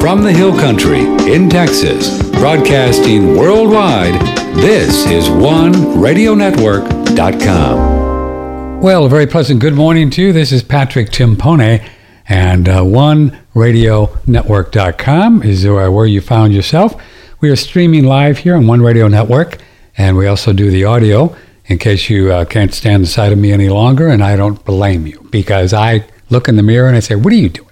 From the Hill Country in Texas, broadcasting worldwide, this is OneRadioNetwork.com. Well, a very pleasant good morning to you. This is Patrick Timpone, and uh, OneRadioNetwork.com is where you found yourself. We are streaming live here on One Radio Network, and we also do the audio in case you uh, can't stand the sight of me any longer, and I don't blame you because I look in the mirror and I say, What are you doing?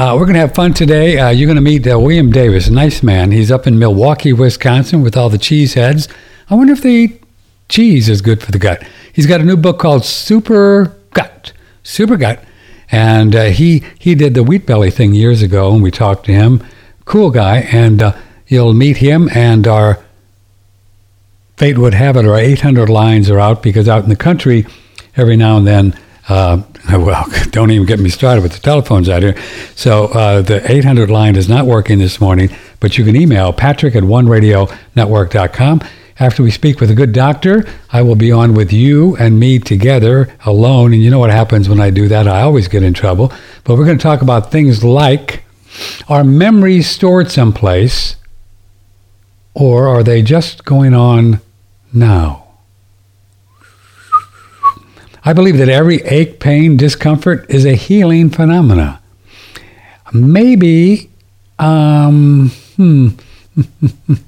Uh, we're going to have fun today. Uh, you're going to meet uh, William Davis, a nice man. He's up in Milwaukee, Wisconsin, with all the cheese heads. I wonder if the cheese is good for the gut. He's got a new book called Super Gut. Super Gut. And uh, he, he did the wheat belly thing years ago, and we talked to him. Cool guy. And uh, you'll meet him, and our fate would have it, our 800 lines are out because out in the country, every now and then, uh, well, don't even get me started with the telephones out here. So uh, the 800 line is not working this morning, but you can email patrick at oneradionetwork.com. After we speak with a good doctor, I will be on with you and me together alone. And you know what happens when I do that? I always get in trouble. But we're going to talk about things like are memories stored someplace or are they just going on now? I believe that every ache, pain, discomfort is a healing phenomena. Maybe, um, hmm,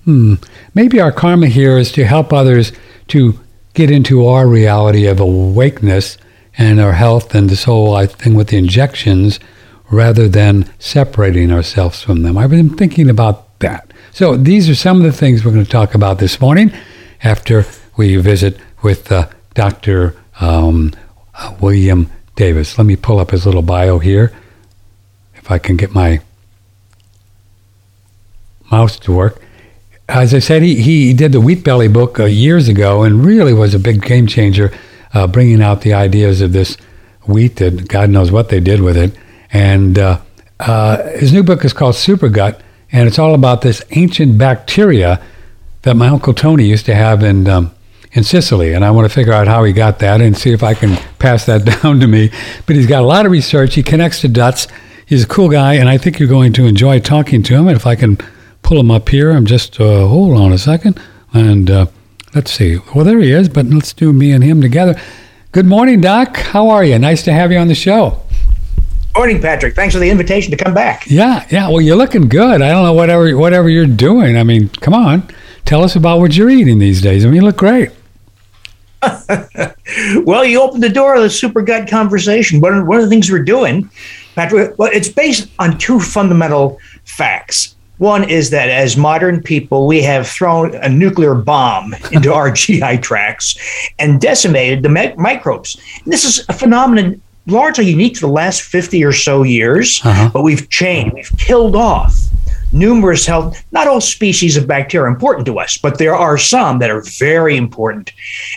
maybe our karma here is to help others to get into our reality of awakeness and our health and this whole thing with the injections rather than separating ourselves from them. I've been thinking about that. So these are some of the things we're going to talk about this morning after we visit with uh, Dr um, William Davis. Let me pull up his little bio here, if I can get my mouse to work. As I said, he, he did the Wheat Belly book uh, years ago and really was a big game changer, uh, bringing out the ideas of this wheat that God knows what they did with it. And uh, uh, his new book is called Super Gut, and it's all about this ancient bacteria that my Uncle Tony used to have in um, in Sicily, and I want to figure out how he got that and see if I can pass that down to me. But he's got a lot of research. He connects the dots. He's a cool guy, and I think you're going to enjoy talking to him. And if I can pull him up here, I'm just uh, hold on a second, and uh, let's see. Well, there he is. But let's do me and him together. Good morning, Doc. How are you? Nice to have you on the show. Morning, Patrick. Thanks for the invitation to come back. Yeah, yeah. Well, you're looking good. I don't know whatever whatever you're doing. I mean, come on, tell us about what you're eating these days. I mean, you look great. well, you opened the door of the super gut conversation. One of, one of the things we're doing, Patrick, well, it's based on two fundamental facts. One is that as modern people, we have thrown a nuclear bomb into our GI tracts and decimated the me- microbes. And this is a phenomenon largely unique to the last 50 or so years, uh-huh. but we've changed, we've killed off numerous health, not all species of bacteria are important to us, but there are some that are very important.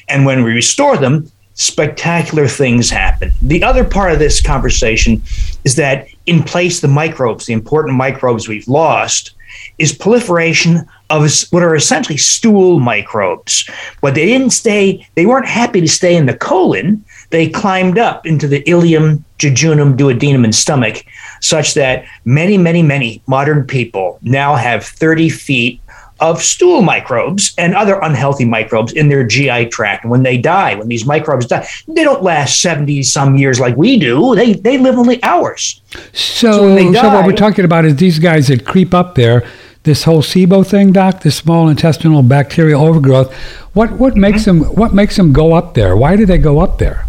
And when we restore them, spectacular things happen. The other part of this conversation is that in place the microbes, the important microbes we've lost, is proliferation of what are essentially stool microbes. But they didn't stay, they weren't happy to stay in the colon. They climbed up into the ileum, jejunum, duodenum, and stomach such that many, many, many modern people now have 30 feet of stool microbes and other unhealthy microbes in their GI tract. And when they die, when these microbes die, they don't last 70 some years like we do. They, they live only hours. So, so, die, so what we're talking about is these guys that creep up there, this whole SIBO thing, Doc, this small intestinal bacterial overgrowth. What, what makes mm-hmm. them, what makes them go up there? Why do they go up there?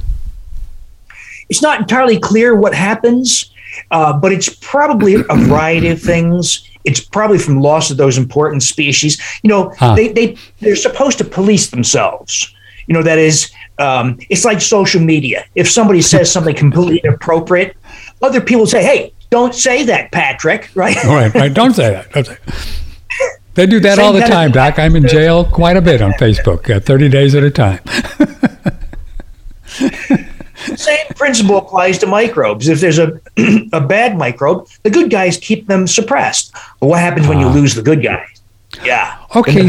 It's not entirely clear what happens. Uh, but it's probably a variety of things. It's probably from loss of those important species. You know, huh. they, they, they're supposed to police themselves. You know, that is, um, it's like social media. If somebody says something completely inappropriate, other people say, hey, don't say that, Patrick, right? right, right. Don't say that. Don't say They do that all the time, Doc. I'm in jail quite a bit on Facebook, uh, 30 days at a time. Same principle applies to microbes. If there's a a bad microbe, the good guys keep them suppressed. But what happens when you ah. lose the good guys? Yeah. Okay.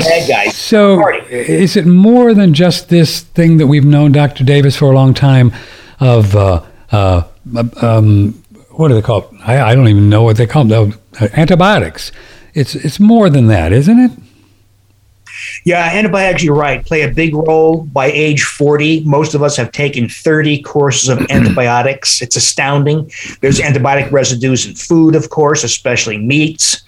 So party. is it more than just this thing that we've known Dr. Davis for a long time of uh, uh, um, what do they call it? I, I, don't even know what they call them. uh, antibiotics. It's it's more than that, isn't it? Yeah, antibiotics, you're right, play a big role by age 40. Most of us have taken 30 courses of antibiotics. It's astounding. There's antibiotic residues in food, of course, especially meats.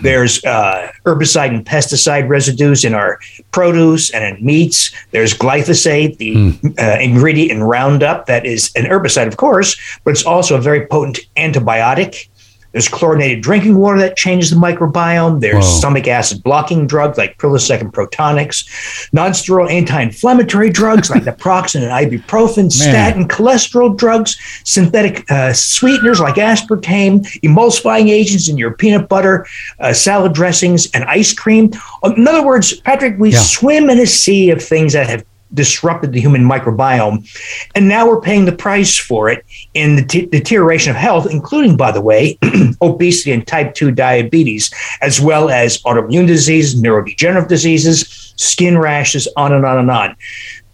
There's uh, herbicide and pesticide residues in our produce and in meats. There's glyphosate, the mm. uh, ingredient in Roundup that is an herbicide, of course, but it's also a very potent antibiotic. There's chlorinated drinking water that changes the microbiome. There's Whoa. stomach acid blocking drugs like Prilosec and Protonix, nonsteroidal anti-inflammatory drugs like naproxen and ibuprofen, statin, cholesterol drugs, synthetic uh, sweeteners like aspartame, emulsifying agents in your peanut butter, uh, salad dressings, and ice cream. In other words, Patrick, we yeah. swim in a sea of things that have disrupted the human microbiome. And now we're paying the price for it in the t- deterioration of health, including, by the way, obesity and type 2 diabetes, as well as autoimmune diseases, neurodegenerative diseases, skin rashes, on and on and on.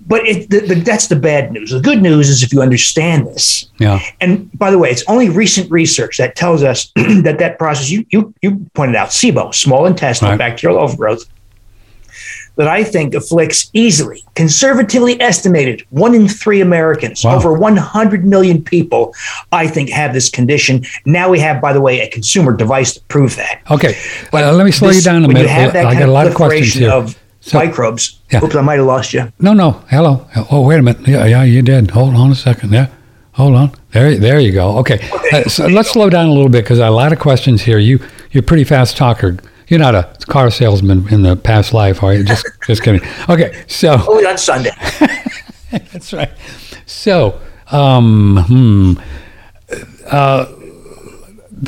But it, the, the, that's the bad news. The good news is if you understand this. Yeah. And by the way, it's only recent research that tells us that that process you you you pointed out SIBO, small intestinal right. bacterial overgrowth, that I think afflicts easily, conservatively estimated, one in three Americans, wow. over 100 million people, I think have this condition. Now we have, by the way, a consumer device to prove that. Okay, but uh, let me slow this, you down a minute. I got a lot of questions here. Of so, microbes. Yeah. Oops, I might have lost you. No, no. Hello. Oh, wait a minute. Yeah, yeah, you did. Hold on a second. Yeah. Hold on. There, there you go. Okay. okay. Uh, so let's slow down a little bit because I have a lot of questions here. You, you're a pretty fast talker. You're not a car salesman in the past life, are you? Just, just kidding. Okay, so only on Sunday. that's right. So, um, hmm, uh,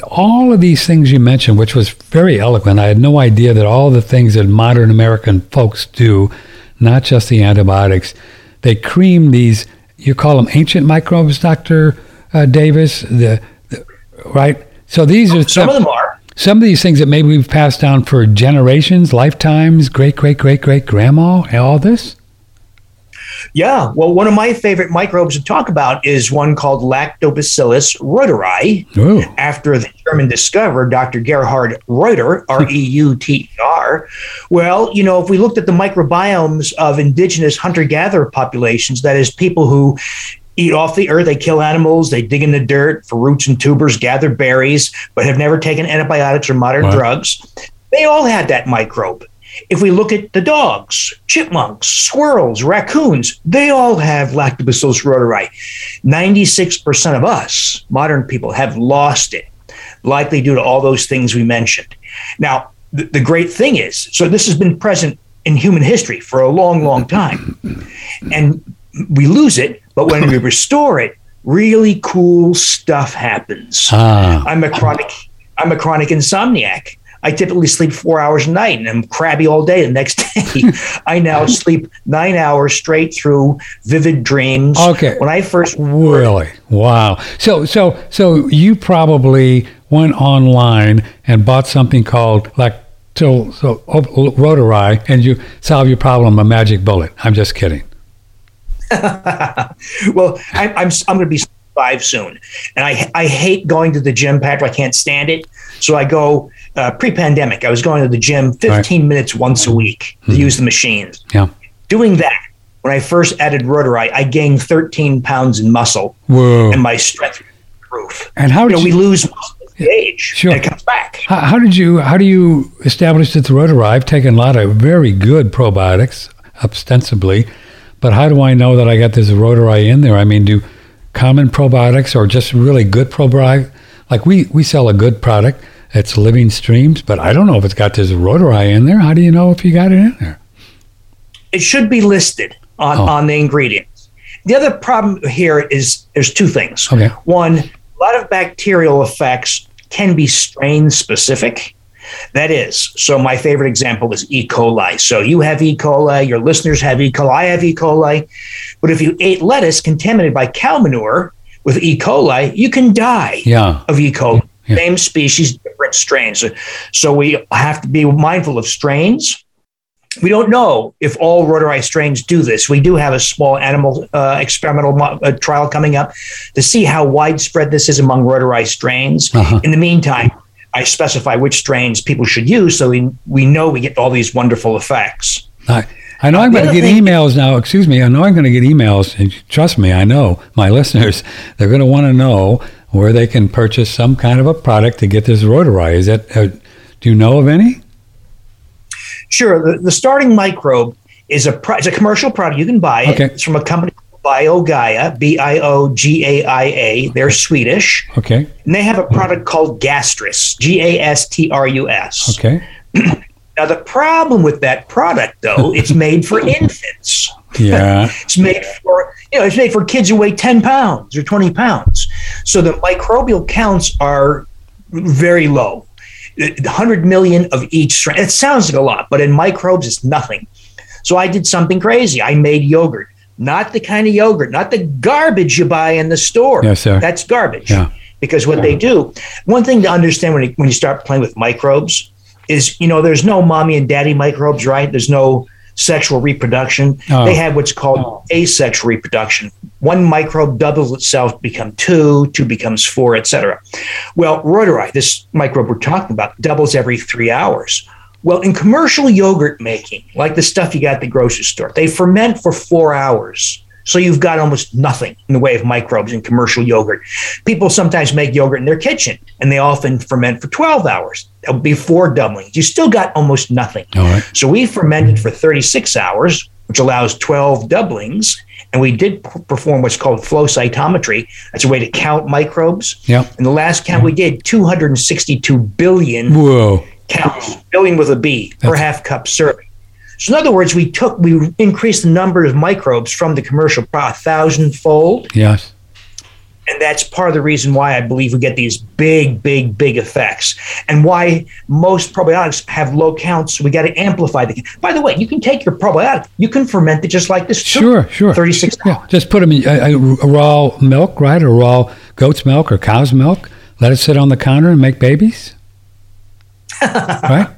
all of these things you mentioned, which was very eloquent. I had no idea that all the things that modern American folks do, not just the antibiotics, they cream these. You call them ancient microbes, Doctor uh, Davis. The, the, right. So these are some, some of them are some of these things that maybe we've passed down for generations, lifetimes, great, great, great, great grandma, all this? Yeah. Well, one of my favorite microbes to talk about is one called Lactobacillus reuteri, Ooh. after the German discoverer, Dr. Gerhard Reuter, R E U T E R. Well, you know, if we looked at the microbiomes of indigenous hunter gatherer populations, that is, people who eat off the earth. They kill animals. They dig in the dirt for roots and tubers, gather berries, but have never taken antibiotics or modern drugs. They all had that microbe. If we look at the dogs, chipmunks, squirrels, raccoons, they all have Lactobacillus reuteri. 96% of us, modern people, have lost it, likely due to all those things we mentioned. Now, the, the great thing is so this has been present in human history for a long, long time. And we lose it, but when we restore it, really cool stuff happens. Ah. I'm a chronic I'm a chronic insomniac. I typically sleep four hours a night and I'm crabby all day the next day. I now sleep nine hours straight through vivid dreams. Okay. When I first really wow. So so so you probably went online and bought something called like so, so Reuteri and you solve your problem a magic bullet. I'm just kidding. well, I, I'm I'm going to be five soon, and I I hate going to the gym, Patrick. I can't stand it. So I go uh, pre-pandemic. I was going to the gym 15 right. minutes once a week to mm-hmm. use the machines. Yeah. Doing that, when I first added Reuteri, I gained 13 pounds in muscle, Whoa. and my strength proof. And how you know, you, we lose muscle age, sure. and it comes back. How, how, did you how do you establish that the Reuteri? I've taken a lot of very good probiotics, ostensibly but how do I know that I got this Reuteri in there? I mean, do common probiotics or just really good probiotics? Like we, we sell a good product. It's Living Streams, but I don't know if it's got this Reuteri in there. How do you know if you got it in there? It should be listed on, oh. on the ingredients. The other problem here is there's two things. Okay. One, a lot of bacterial effects can be strain specific. That is, so my favorite example is E. coli. So you have E. coli, your listeners have E. coli, I have E. coli. But if you ate lettuce contaminated by cow manure with E. coli, you can die yeah. of E. coli. Yeah. Same species, different strains. So we have to be mindful of strains. We don't know if all Reuteri strains do this. We do have a small animal uh, experimental mo- uh, trial coming up to see how widespread this is among Reuteri strains. Uh-huh. In the meantime, I specify which strains people should use so we, we know we get all these wonderful effects. I, I know I'm going to get thing, emails now. Excuse me. I know I'm going to get emails. And trust me, I know my listeners, they're going to want to know where they can purchase some kind of a product to get this Rotor-Eye. Is that, uh, do you know of any? Sure. The, the starting microbe is a, it's a commercial product. You can buy it. Okay. It's from a company BioGaia, B I O G A I A. They're Swedish. Okay. And they have a product called Gastrus, G A S T R U S. Okay. now, the problem with that product, though, it's made for infants. Yeah. it's made for, you know, it's made for kids who weigh 10 pounds or 20 pounds. So the microbial counts are very low. 100 million of each strain. It sounds like a lot, but in microbes, it's nothing. So I did something crazy. I made yogurt not the kind of yogurt, not the garbage you buy in the store. Yes, sir. That's garbage. Yeah. Because what they do, one thing to understand when you, when you start playing with microbes is, you know, there's no mommy and daddy microbes, right? There's no sexual reproduction. Oh. They have what's called asexual reproduction. One microbe doubles itself, become two, two becomes four, etc. Well, Reuteri, this microbe we're talking about, doubles every three hours. Well, in commercial yogurt making, like the stuff you got at the grocery store, they ferment for four hours. So you've got almost nothing in the way of microbes in commercial yogurt. People sometimes make yogurt in their kitchen and they often ferment for 12 hours. That would be four doublings. You still got almost nothing. So we fermented for 36 hours, which allows 12 doublings. And we did p- perform what's called flow cytometry. That's a way to count microbes. Yeah. And the last count we did, 262 billion Whoa counts, billion with a B per half cup serving. So in other words, we took we increased the number of microbes from the commercial product a thousandfold. Yes. And that's part of the reason why I believe we get these big, big, big effects, and why most probiotics have low counts. So we got to amplify the. By the way, you can take your probiotic, you can ferment it just like this. Sure, sure. Thirty-six. Yeah, just put them in raw milk, right, or raw goat's milk or cow's milk. Let it sit on the counter and make babies right?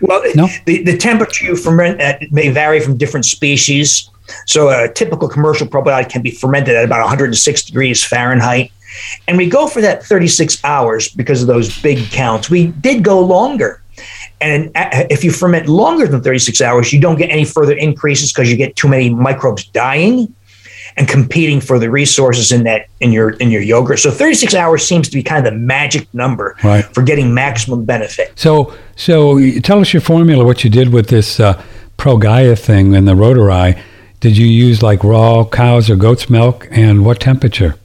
Well, no? the, the temperature you ferment at may vary from different species. So a typical commercial probiotic can be fermented at about 106 degrees Fahrenheit. And we go for that 36 hours because of those big counts. We did go longer. And if you ferment longer than 36 hours, you don't get any further increases because you get too many microbes dying and competing for the resources in that in your in your yogurt. So 36 hours seems to be kind of the magic number right. for getting maximum benefit. So so tell us your formula, what you did with this uh, ProGaia thing and the Rotor-Eye. Did you use like raw cows or goat's milk, and what temperature?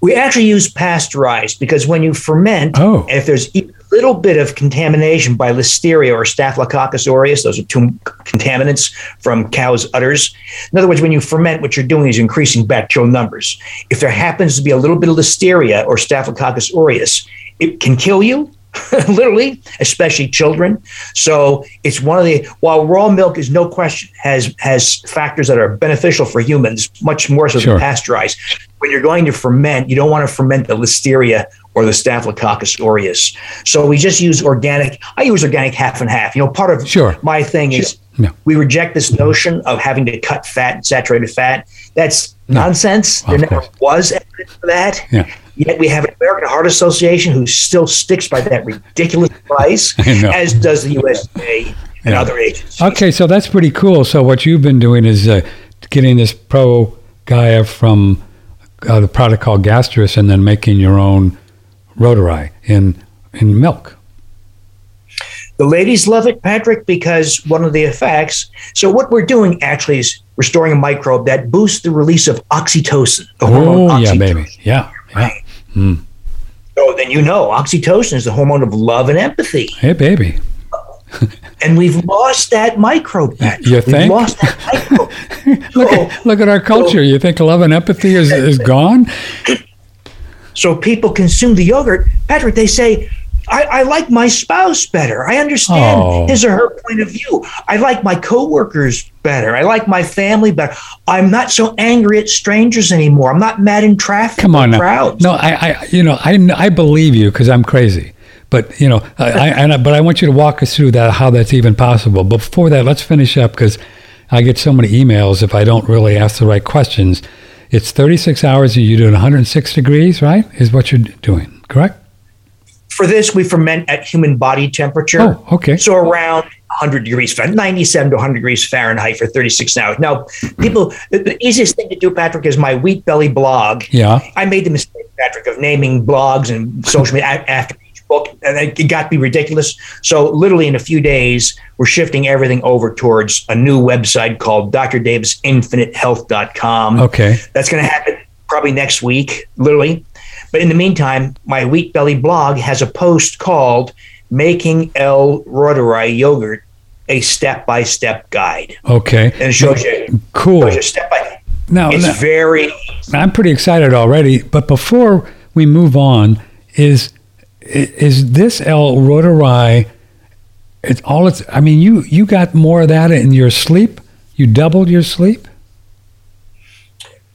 We actually use pasteurized because when you ferment, oh. if there's little bit of contamination by listeria or staphylococcus aureus. Those are two contaminants from cow's udders. In other words, when you ferment, what you're doing is increasing bacterial numbers. If there happens to be a little bit of listeria or staphylococcus aureus, it can kill you. literally, especially children. So it's one of the while raw milk is no question has has factors that are beneficial for humans, much more so sure. than pasteurized. When you're going to ferment, you don't want to ferment the listeria or the Staphylococcus aureus. So we just use organic. I use organic half and half. You know, part of sure. my thing sure. is no. we reject this notion of having to cut fat, and saturated fat. That's no. nonsense. There never course. was evidence for that. Yeah. Yet we have an American Heart Association who still sticks by that ridiculous price, as does the USDA and yeah. other agencies. Okay, so that's pretty cool. So what you've been doing is uh, getting this Pro Gaia from uh, the product called Gastrus and then making your own Rotor-Eye in in milk. The ladies love it, Patrick, because one of the effects. So what we're doing actually is restoring a microbe that boosts the release of oxytocin. The hormone oh, oxytocin. yeah, baby. Yeah. Right. Yeah. Mm. So then you know, oxytocin is the hormone of love and empathy. Hey, baby. and we've lost that microbe. Patrick. You think? We've lost that microbe. look, so, at, look at our culture. So, you think love and empathy is, is gone? So people consume the yogurt. Patrick, they say, I, I like my spouse better. I understand oh. his or her point of view. I like my coworkers better. I like my family better. I'm not so angry at strangers anymore. I'm not mad in traffic. Come on, crowds. No, I, I, you know, I, I believe you because I'm crazy. But you know, I, I, and, but I want you to walk us through that how that's even possible. But before that, let's finish up because I get so many emails if I don't really ask the right questions. It's 36 hours and you do it 106 degrees, right? Is what you're doing, correct? for this, we ferment at human body temperature. Oh, okay. So around 100 degrees Fahrenheit, 97 to 100 degrees Fahrenheit for 36 hours. Now, people, the easiest thing to do, Patrick, is my Wheat Belly blog. Yeah. I made the mistake, Patrick, of naming blogs and social media after book, and it got to be ridiculous. So, literally, in a few days, we're shifting everything over towards a new website called drdavisinfinitehealth.com. Okay. That's going to happen probably next week, literally. But in the meantime, my Wheat Belly blog has a post called Making L. Reuteri Yogurt a step by step guide. Okay. And it shows you, Cool. shows you step by Now, It's now- very I'm pretty excited already. But before we move on, is is this L. Rotari? It's all it's. I mean, you you got more of that in your sleep. You doubled your sleep.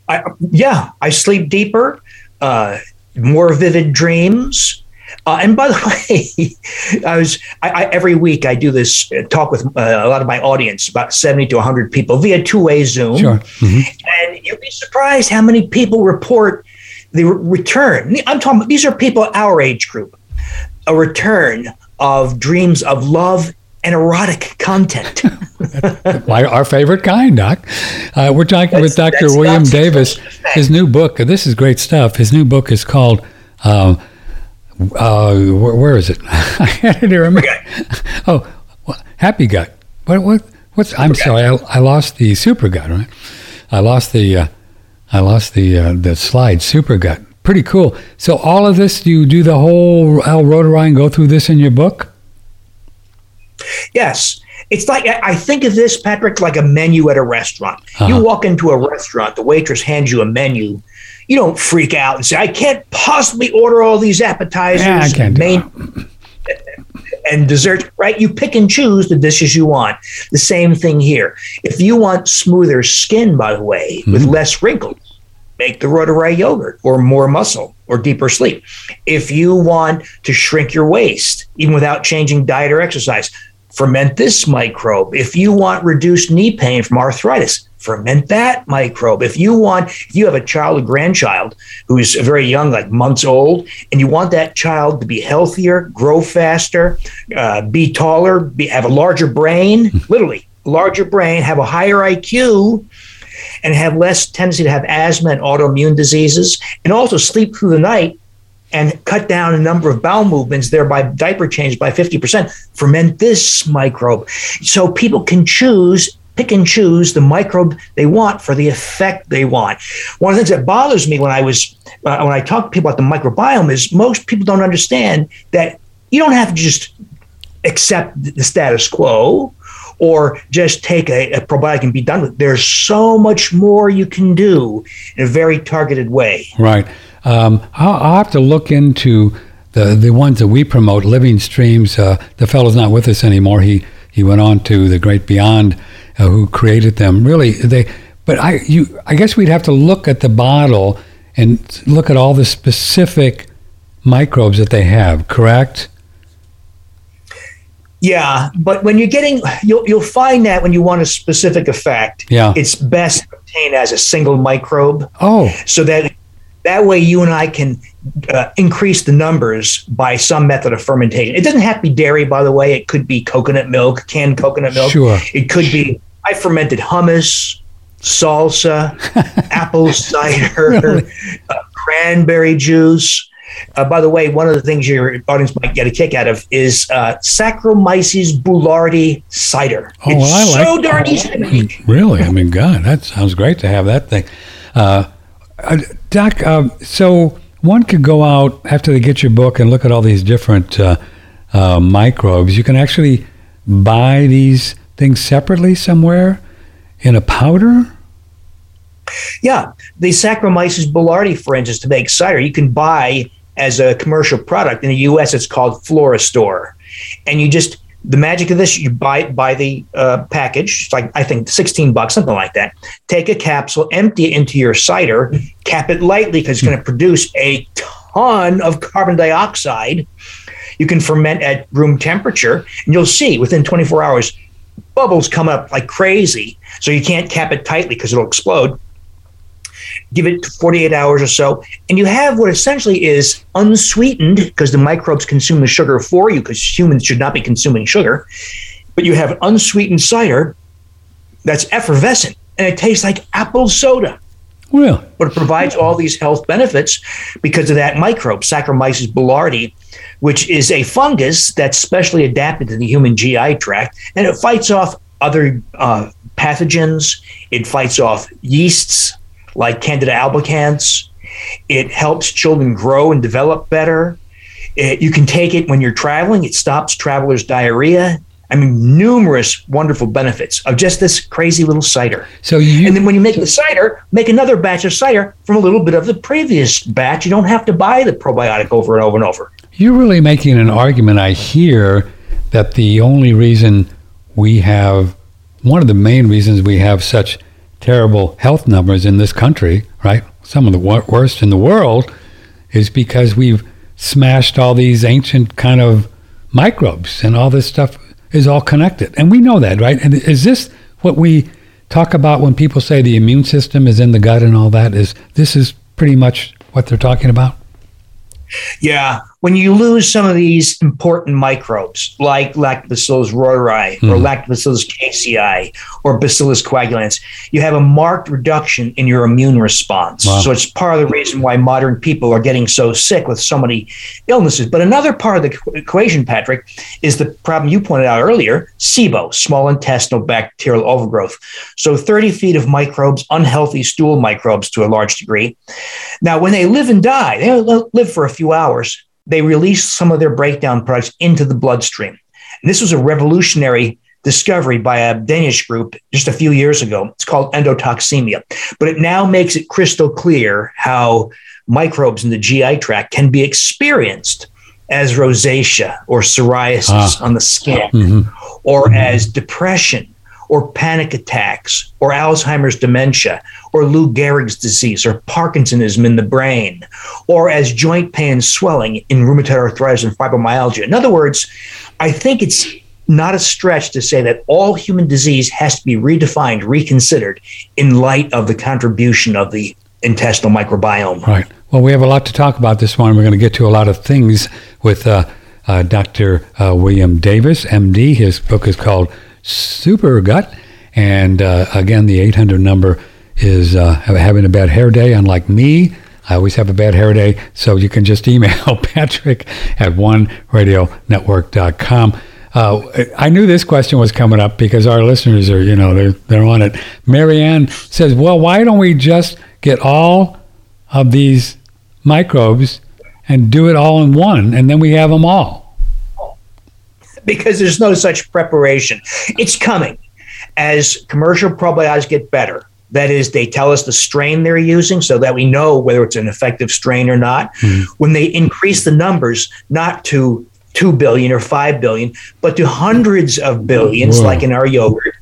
I, yeah, I sleep deeper, uh, more vivid dreams. Uh, and by the way, I was I, I, every week I do this uh, talk with uh, a lot of my audience, about seventy to hundred people via two way Zoom. Sure. Mhm. And you'll be surprised how many people report the re- return. I'm talking. These are people our age group. A return of dreams of love and erotic content. My, our favorite kind, Doc. Uh, we're talking with Dr. William Davis. exclusive. His new book, this is great stuff. His new book is called, um, uh, where, where is it? I had it here. Oh, wha- Happy Gut. What, what, what's, I'm sorry, I, I lost the Super Gut, right? I lost the, uh, I lost the, uh, the slide, Super Gut. Pretty cool. So all of this, you do the whole L. Rotari and go through this in your book? Yes. It's like I think of this, Patrick, like a menu at a restaurant. Uh-huh. You walk into a restaurant, the waitress hands you a menu. You don't freak out and say, "I can't possibly order all these appetizers, Yeah, I can't main, and dessert." Right? You pick and choose the dishes you want. The same thing here. If you want smoother skin, by the way, with Mm-hmm. less wrinkles, make the Reuteri yogurt or more muscle or deeper sleep. If you want to shrink your waist, even without changing diet or exercise, ferment this microbe. If you want reduced knee pain from arthritis, ferment that microbe. If you want, if you have a child or grandchild who is very young, like months old, and you want that child to be healthier, grow faster, uh, be taller, be, have a larger brain, literally larger brain, have a higher IQ, and have less tendency to have asthma and autoimmune diseases, and also sleep through the night and cut down a number of bowel movements, thereby diaper change by 50%. Ferment this microbe. So people can choose, pick and choose the microbe they want for the effect they want. One of the things that bothers me when I was uh, when I talk to people about the microbiome is most people don't understand that you don't have to just accept the status quo or just take a, a probiotic and be done with it. There's so much more you can do in a very targeted way. Right. Um, I'll, I'll have to look into the the ones that we promote. Living Streams. Uh, the fellow's not with us anymore. He he went on to the Great Beyond, uh, who created them. Really, they. But I you I guess we'd have to look at the bottle and look at all the specific microbes that they have. Correct. Yeah, but when you're getting, you'll you'll find that when you want a specific effect, Yeah. it's best obtained as a single microbe, Oh, so that that way you and I can uh, increase the numbers by some method of fermentation. It doesn't have to be dairy, by the way. It could be coconut milk, canned coconut milk. Sure. It could be I fermented hummus, salsa, apple cider, Really? uh, cranberry juice. Uh, by the way, one of the things your audience might get a kick out of is uh, Saccharomyces boulardii cider. Oh, it's well, I like- so darn easy to make. Really? I mean, God, that sounds great to have that thing. Uh, uh, Doc, uh, so one could go out after they get your book and look at all these different uh, uh, microbes. You can actually buy these things separately somewhere in a powder. Yeah, the Saccharomyces boulardii, for instance, to make cider, you can buy as a commercial product in the U.S. It's called Florastor, and you just the magic of this, you buy it buy the uh, package, it's like I think sixteen bucks, something like that. Take a capsule, empty it into your cider, cap it lightly because it's going to produce a ton of carbon dioxide. You can ferment at room temperature, and you'll see within 24 hours, bubbles come up like crazy. So you can't cap it tightly because it'll explode. Give it 48 hours or so, and you have what essentially is unsweetened because the microbes consume the sugar for you because humans should not be consuming sugar. But you have unsweetened cider that's effervescent and it tastes like apple soda. Well, But it provides all these health benefits because of that microbe, Saccharomyces boulardii, which is a fungus that's specially adapted to the human GI tract, and it fights off other uh, pathogens. It fights off yeasts like Candida albicans. It helps children grow and develop better. It, you can take it when you're traveling. It stops travelers' diarrhea. I mean, numerous wonderful benefits of just this crazy little cider. so you And then when you make the cider, make another batch of cider from a little bit of the previous batch. You don't have to buy the probiotic over and over and over. You're really making an argument, I hear, that the only reason we have, one of the main reasons we have such terrible health numbers in this country, right? Some of the wor- worst in the world, is because we've smashed all these ancient kind of microbes and all this stuff is all connected. And we know that, right? And is this what we talk about when people say the immune system is in the gut and all that? Is this is pretty much what they're talking about? Yeah. When you lose some of these important microbes like Lactobacillus reuteri or mm-hmm. Lactobacillus casei or Bacillus coagulans, you have a marked reduction in your immune response. Wow. So it's part of the reason why modern people are getting so sick with so many illnesses. But another part of the equation, Patrick, is the problem you pointed out earlier SIBO, small intestinal bacterial overgrowth. So 30 feet of microbes, unhealthy stool microbes to a large degree. Now, when they live and die, they live for a few hours, they release some of their breakdown products into the bloodstream. And this was a revolutionary discovery by a Danish group just a few years ago. It's called endotoxemia, but it now makes it crystal clear how microbes in the GI tract can be experienced as rosacea or psoriasis Ah. on the skin Mhm. or as depression or panic attacks or Alzheimer's dementia or Lou Gehrig's disease or Parkinsonism in the brain or as joint pain and swelling in rheumatoid arthritis and fibromyalgia. In other words, I think it's not a stretch to say that all human disease has to be redefined, reconsidered in light of the contribution of the intestinal microbiome. Right. Well, we have a lot to talk about this morning. We're going to get to a lot of things with uh, uh, Dr. Uh, William Davis, MD. His book is called Super Gut. And uh, again, the 800 number is uh, having a bad hair day, unlike me. I always have a bad hair day. So you can just email Patrick at oneradionetwork.com. Uh, I knew this question was coming up because our listeners are, you know, they're, they're on it. Marianne says, well, why don't we just get all of these microbes and do it all in one, and then we have them all. Because there's no such preparation. It's coming as commercial probiotics get better. That is, they tell us the strain they're using so that we know whether it's an effective strain or not. Hmm. When they increase the numbers, not to 2 billion or 5 billion, but to hundreds of billions, Whoa. like in our yogurt.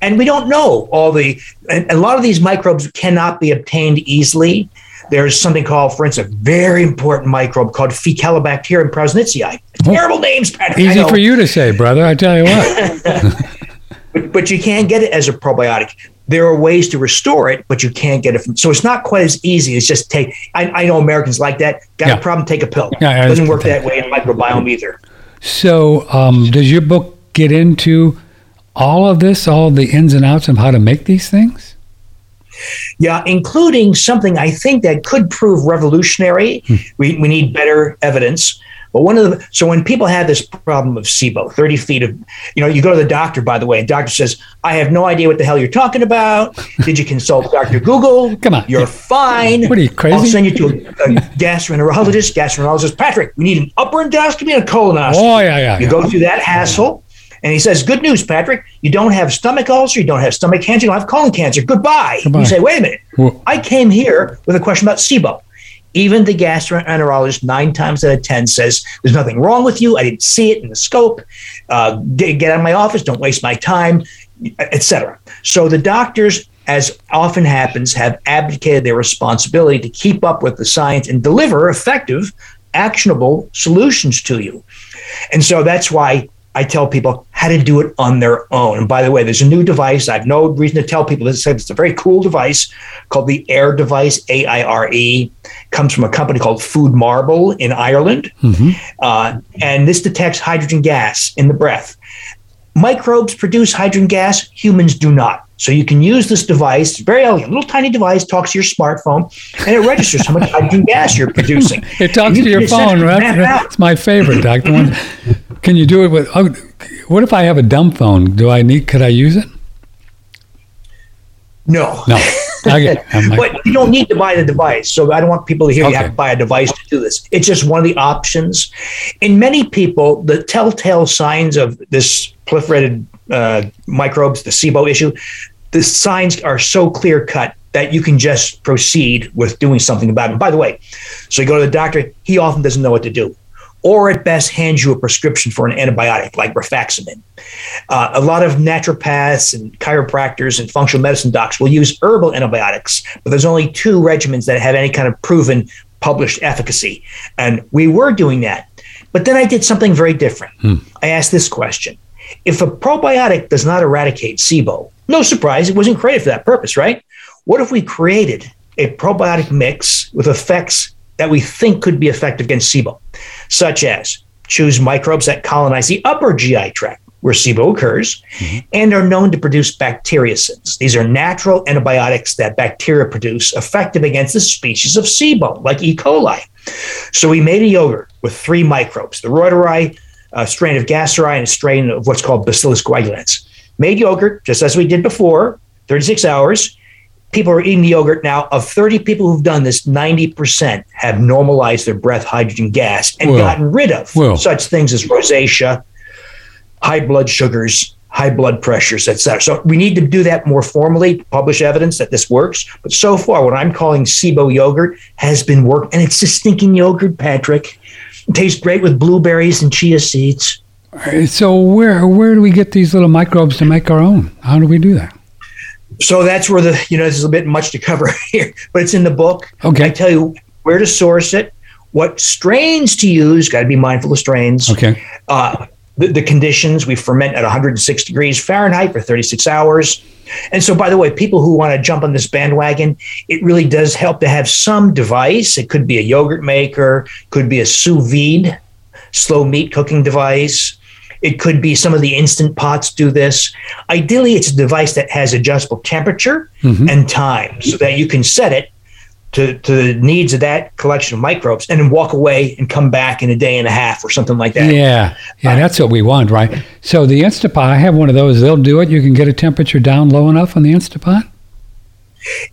And we don't know all the, and a lot of these microbes cannot be obtained easily. There's something called, for instance, a very important microbe called Faecalibacterium prausnitzii. Terrible names, Patrick. Easy for you to say, brother. I tell you what. but, but you can't get it as a probiotic. There are ways to restore it, but you can't get it. From, so it's not quite as easy as just take. I, I know Americans like that. Got Yeah. a problem? Take a pill. Yeah, doesn't work that way in microbiome either. so, um, does your book get into all of this, all the ins and outs of how to make these things? Yeah, including something I think that could prove revolutionary. Hmm. We, we need better evidence. But one of the so when people have this problem of SIBO, 30 feet of, you know, you go to the doctor, by the way, and doctor says, I have no idea what the hell you're talking about. Did you consult Dr. Google? Come on. You're fine. What are you, crazy? I'll send you to a, a gastroenterologist. Gastroenterologist Patrick, we need an upper endoscopy and a colonoscopy. Oh, yeah, yeah. You yeah. go through that hassle, and he says, "Good news, Patrick. You don't have stomach ulcer. You don't have stomach cancer. You don't have colon cancer. Goodbye." Goodbye. You say, "Wait a minute. Well- I came here with a question about SIBO." Even the gastroenterologist, nine times out of ten, says there's nothing wrong with you. I didn't see it in the scope. Uh, get, get out of my office. Don't waste my time, etc. So the doctors, as often happens, have abdicated their responsibility to keep up with the science and deliver effective, actionable solutions to you. And so that's why I tell people how to do it on their own. And by the way, there's a new device. I have no reason to tell people this. It's a very cool device called the AIRE device, A I R E. Comes from a company called FoodMarble in Ireland. Mm-hmm. Uh, and this detects hydrogen gas in the breath. Microbes produce hydrogen gas, humans do not. So you can use this device, it's very elegant, little tiny device, talks to your smartphone, and it registers how much hydrogen gas you're producing. it talks to your phone, right? It's my favorite, Doctor. Can you do it with? Oh, what if I have a dumb phone? Do I need? Could I use it? No. No. Okay. but you don't need to buy the device. So I don't want people to hear okay. you have to buy a device to do this. It's just one of the options. In many people, the telltale signs of this proliferated uh, microbes, the SIBO issue, the signs are so clear cut that you can just proceed with doing something about it. By the way, so you go to the doctor, he often doesn't know what to do or at best hands you a prescription for an antibiotic like rifaximin. Uh, a lot of naturopaths and chiropractors and functional medicine docs will use herbal antibiotics, but there's only two regimens that have any kind of proven published efficacy. And we were doing that. But then I did something very different. Hmm. I asked this question If a probiotic does not eradicate SIBO, no surprise, it wasn't created for that purpose, right? What if we created a probiotic mix with effects that we think could be effective against SIBO, such as choose microbes that colonize the upper GI tract where SIBO occurs mm-hmm. and are known to produce bacteriocins. These are natural antibiotics that bacteria produce effective against the species of SIBO, like E. coli. So we made a yogurt with three microbes, the Reuteri, a strain of Gasseri, and a strain of what's called Bacillus coagulans. Made yogurt, just as we did before, 36 hours, people are eating the yogurt now. Of 30 people who've done this, 90% have normalized their breath hydrogen gas and well, gotten rid of well. such things as rosacea, high blood sugars, high blood pressures, etc. So we need to do that more formally, publish evidence that this works. But so far, what I'm calling SIBO yogurt has been work, and it's just stinking yogurt, Patrick. It tastes great with blueberries and chia seeds. So where where do we get these little microbes to make our own? How do we do that? So that's where the you know this is a bit much to cover here, but it's in the book. Okay, I tell you where to source it, what strains to use. Got to be mindful of strains. Okay. Uh, the, the, conditions we ferment at 106 degrees Fahrenheit for 36 hours. And so, by the way, people who want to jump on this bandwagon, it really does help to have some device. It could be a yogurt maker, could be a sous vide, slow meat cooking device. It could be some of the instant pots do this. Ideally, it's a device that has adjustable temperature mm-hmm. and time so that you can set it to, to the needs of that collection of microbes and then walk away and come back in a day and a half or something like that. Yeah. Yeah, uh, that's what we want, right? So the Instapot, I have one of those. They'll do it. You can get a temperature down low enough on the Instapot.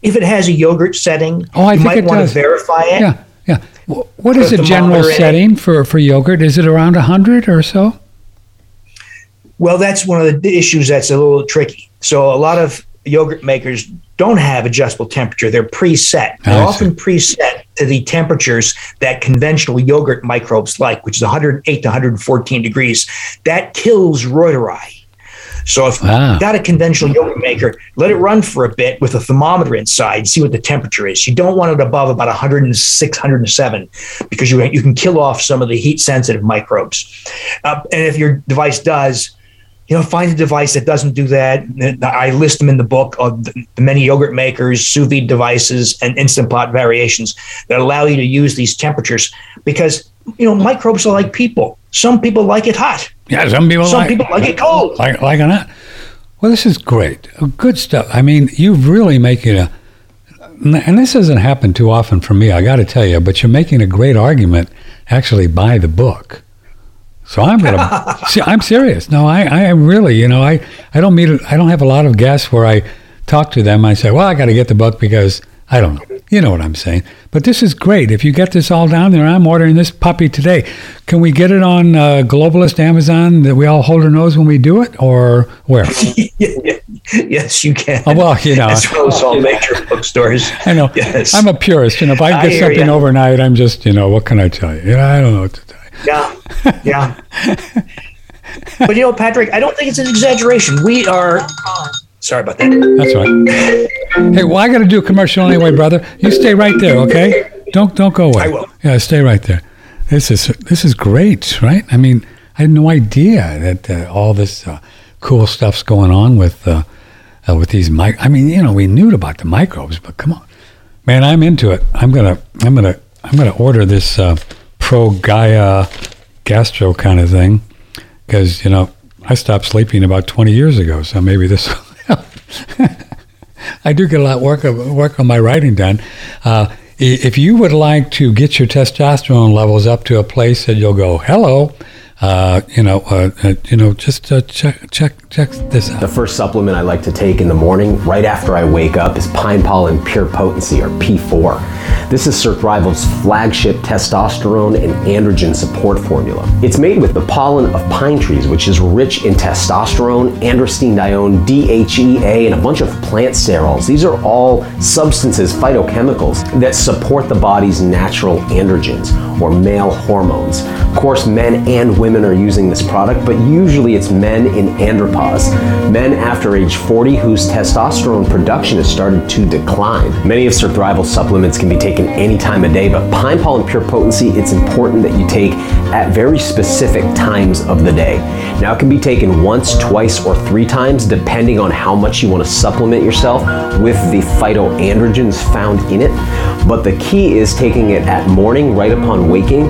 If it has a yogurt setting, oh, I you might want does. to verify it. Yeah, yeah. What is a general setting for, for yogurt? Is it around 100 or so? Well, that's one of the issues that's a little tricky. So a lot of yogurt makers don't have adjustable temperature. They're preset. They're often preset to the temperatures that conventional yogurt microbes like, which is 108 to 114 degrees. That kills Reuteri. So if wow. you've got a conventional yogurt maker, let it run for a bit with a thermometer inside, and see what the temperature is. You don't want it above about 106, 107, because you, you can kill off some of the heat sensitive microbes. Uh, and if your device does, you know, find a device that doesn't do that. I list them in the book of the many yogurt makers, sous vide devices, and instant pot variations that allow you to use these temperatures because you know microbes are like people. Some people like it hot. Yeah, some people. Some like, people like it cold. Like like it not. Well, this is great. Good stuff. I mean, you've really making a, and this doesn't happen too often for me. I got to tell you, but you're making a great argument. Actually, by the book. So I'm gonna. see, I'm serious. No, I, I really, you know, I, I don't meet. I don't have a lot of guests where I talk to them. I say, well, I got to get the book because I don't know. You know what I'm saying. But this is great. If you get this all down there, I'm ordering this puppy today. Can we get it on uh, Globalist Amazon that we all hold our nose when we do it, or where? yes, you can. Oh, well, you know, as well as all major bookstores. I know. Yes. I'm a purist, and if I get I something you. overnight, I'm just, you know, what can I tell you? You know, I don't know what to tell you. Yeah, yeah. but you know, Patrick, I don't think it's an exaggeration. We are. Sorry about that. That's right. Hey, well, I got to do a commercial anyway, brother. You stay right there, okay? Don't don't go away. I will. Yeah, stay right there. This is this is great, right? I mean, I had no idea that uh, all this uh, cool stuff's going on with uh, uh, with these mic. I mean, you know, we knew about the microbes, but come on, man, I'm into it. I'm gonna, I'm gonna, I'm gonna order this uh, Pro Gaia Gastro kind of thing because you know I stopped sleeping about 20 years ago, so maybe this. will help. I do get a lot of work work on my writing done. Uh, if you would like to get your testosterone levels up to a place that you'll go, hello, uh, you know, uh, uh, you know, just uh, check check check this out. The first supplement I like to take in the morning, right after I wake up, is Pine Pollen Pure Potency, or P4. This is Surthrival's flagship testosterone and androgen support formula. It's made with the pollen of pine trees, which is rich in testosterone, androstenedione, DHEA, and a bunch of plant sterols. These are all substances, phytochemicals, that support the body's natural androgens, or male hormones. Of course, men and women are using this product, but usually it's men in andropause, men after age 40 whose testosterone production has started to decline. Many of Surthrival's supplements can be taken any time of day, but Pine Pollen Pure Potency, it's important that you take at very specific times of the day. Now, it can be taken once, twice, or three times, depending on how much you want to supplement yourself with the phytoandrogens found in it. But the key is taking it at morning, right upon waking,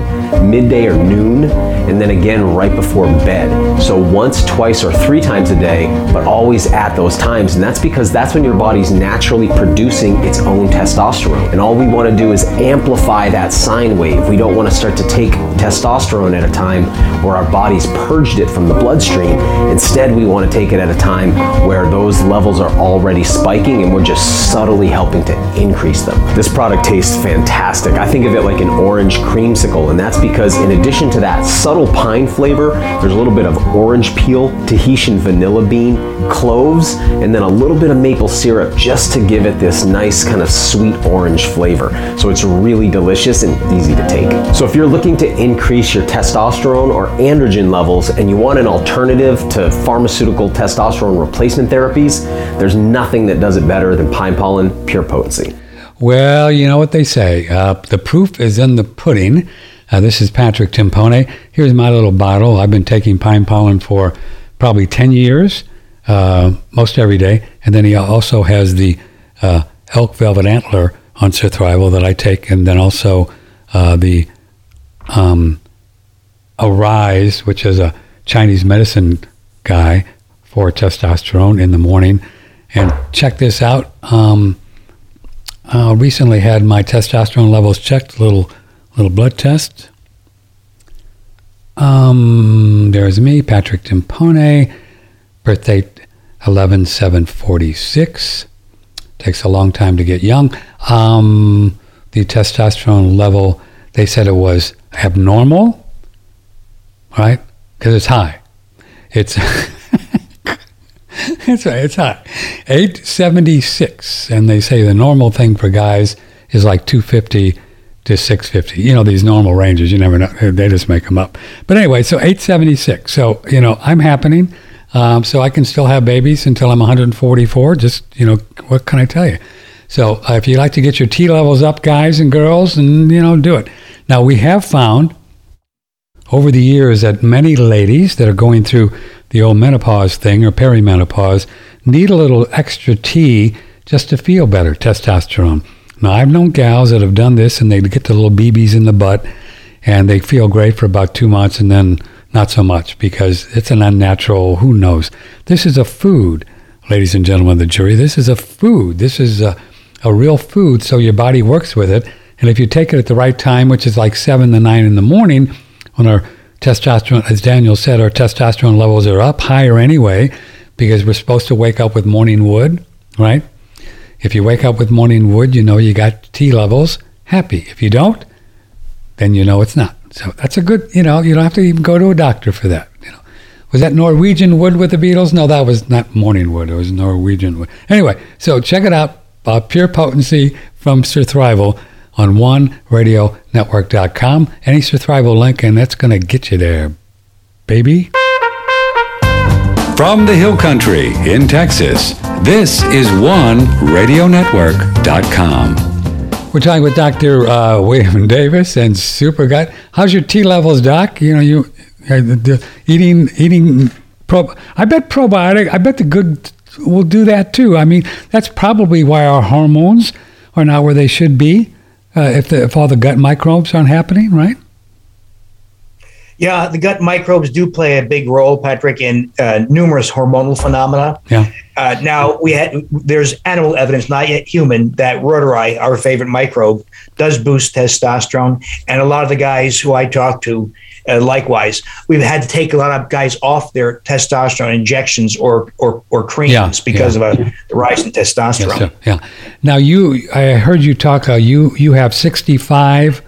midday or noon, and then again right before bed. So once, twice, or three times a day, but always at those times. And that's because that's when your body's naturally producing its own testosterone. And all we want to do is amplify that sine wave. We don't want to start to take testosterone at a time where our body's purged it from the bloodstream. Instead, we want to take it at a time where those levels are already spiking and we're just subtly helping to increase them. This product tastes fantastic. I think of it like an orange creamsicle, and that's because in addition to that subtle pine flavor, there's a little bit of orange peel, Tahitian vanilla bean, cloves, and then a little bit of maple syrup just to give it this nice kind of sweet orange flavor. So it's really delicious and easy to take. So if you're looking to increase your testosterone or androgen levels and you want an alternative to pharmaceutical testosterone replacement therapies, there's nothing that does it better than pine pollen pure potency. Well, you know what they say. Uh, the proof is in the pudding. Uh, this is Patrick Timpone. Here's my little bottle. I've been taking pine pollen for probably 10 years, uh, most every day. And then he also has the uh, elk velvet antler on Surthrival that I take, and then also uh, the um, Arise, which is a Chinese medicine guy for testosterone in the morning. And check this out. Um, uh, recently had my testosterone levels checked, little little blood test. Um, there's me, Patrick Timpone, birthday 11 7 46. Takes a long time to get young. Um, the testosterone level, they said it was abnormal, right? Because it's high. It's it's it's high, eight seventy six, and they say the normal thing for guys is like two fifty to six fifty. You know these normal ranges. You never know; they just make them up. But anyway, so eight seventy six. So you know I'm happening. Um, so I can still have babies until I'm 144. Just you know, what can I tell you? So uh, if you like to get your T levels up, guys and girls, and you know, do it. Now we have found over the years that many ladies that are going through the old menopause thing or perimenopause need a little extra T just to feel better, testosterone. Now, I've known gals that have done this and they get the little BBs in the butt and they feel great for about two months and then not so much because it's an unnatural, who knows. This is a food, ladies and gentlemen of the jury. This is a food. This is a, a real food, so your body works with it. And if you take it at the right time, which is like 7 to 9 in the morning, when our testosterone, as Daniel said, our testosterone levels are up higher anyway, because we're supposed to wake up with morning wood, right? If you wake up with morning wood, you know you got T levels, happy. If you don't, then you know it's not. So that's a good, you know, you don't have to even go to a doctor for that. You know, was that Norwegian wood with the Beatles? No, that was not morning wood. It was Norwegian wood. Anyway, so check it out, uh, Pure Potency from Surthrival on OneRadioNetwork.com. Any Surthrival link, and that's going to get you there, baby. From the Hill Country in Texas, this is OneRadioNetwork.com. We're talking with Dr. Uh, William Davis and Super Gut. How's your T levels, Doc? You know, you Uh, the- the- eating eating pro. I bet probiotic. I bet the good will do that too. I mean, that's probably why our hormones are not where they should be. Uh, if the, if all the gut microbes aren't happening, right? Yeah, the gut microbes do play a big role, Patrick, in uh, numerous hormonal phenomena. Yeah. Uh, now we had there's animal evidence, not yet human, that Reuteri, our favorite microbe, does boost testosterone, and a lot of the guys who I talk to, uh, likewise, we've had to take a lot of guys off their testosterone injections or or, or creams Yeah, because yeah. of a rise in testosterone. Yes, yeah. Now you, I heard you talk. Uh, you you have sixty five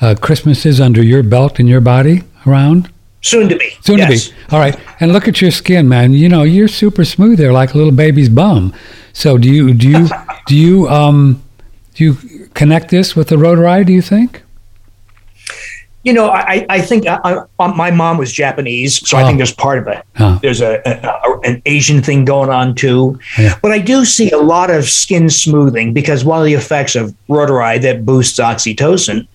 uh, Christmases under your belt in your body around. Soon to be. Soon yes. to be. All right. And look at your skin, man. You know, you're super smooth there, like a little baby's bum. So do you do you do you um do you connect this with the Reuteri? Do you think? You know, I, I think I, I, my mom was Japanese, so I Oh. think there's part of it. Huh. There's a, a, a- an Asian thing going on too. Yeah. But I do see a lot of skin smoothing because one of the effects of Reuteri that boosts oxytocin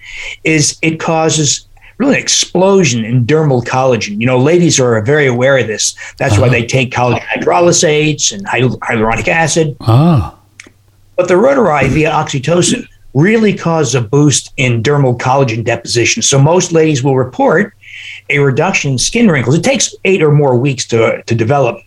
is it causes really an explosion in dermal collagen. You know, ladies are very aware of this. That's why Uh-huh. they take collagen hydrolysates and hyaluronic acid. Ah, But the Reuteri via oxytocin really causes a boost in dermal collagen deposition. So most ladies will report a reduction in skin wrinkles. It takes eight or more weeks to, to develop.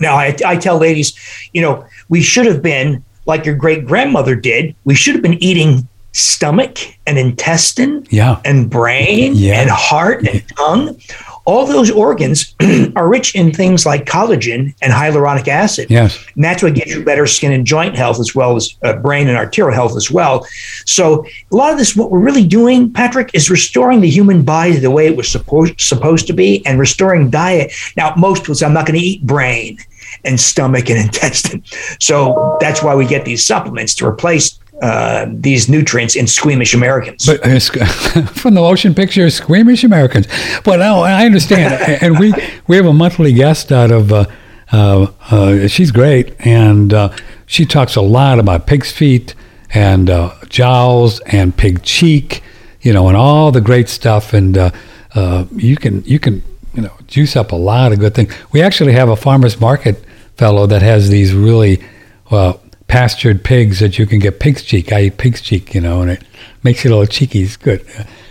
Now, I, I tell ladies, you know, we should have been like your great grandmother did. We should have been eating stomach and intestine yeah. and brain Yeah. and heart and tongue. All those organs are rich in things like collagen and hyaluronic acid. Yes. And that's what gives you better skin and joint health as well as uh, brain and arterial health as well. So a lot of this, what we're really doing, Patrick, is restoring the human body the way it was supposed supposed to be, and restoring diet. Now, most people say, "I'm not going to eat brain and stomach and intestine," so that's why we get these supplements to replace uh, these nutrients in squeamish Americans. But uh, from the motion picture, squeamish Americans. But no, I understand, and we we have a monthly guest out of. Uh, uh, uh, she's great, and uh, she talks a lot about pig's feet and uh, jowls and pig cheek, you know, and all the great stuff. And uh, uh, you can you can you know juice up a lot of good things. We actually have a farmers market fellow that has these really well pastured pigs that you can get pig's cheek. I eat pig's cheek, you know, and it makes you a little cheeky. It's good.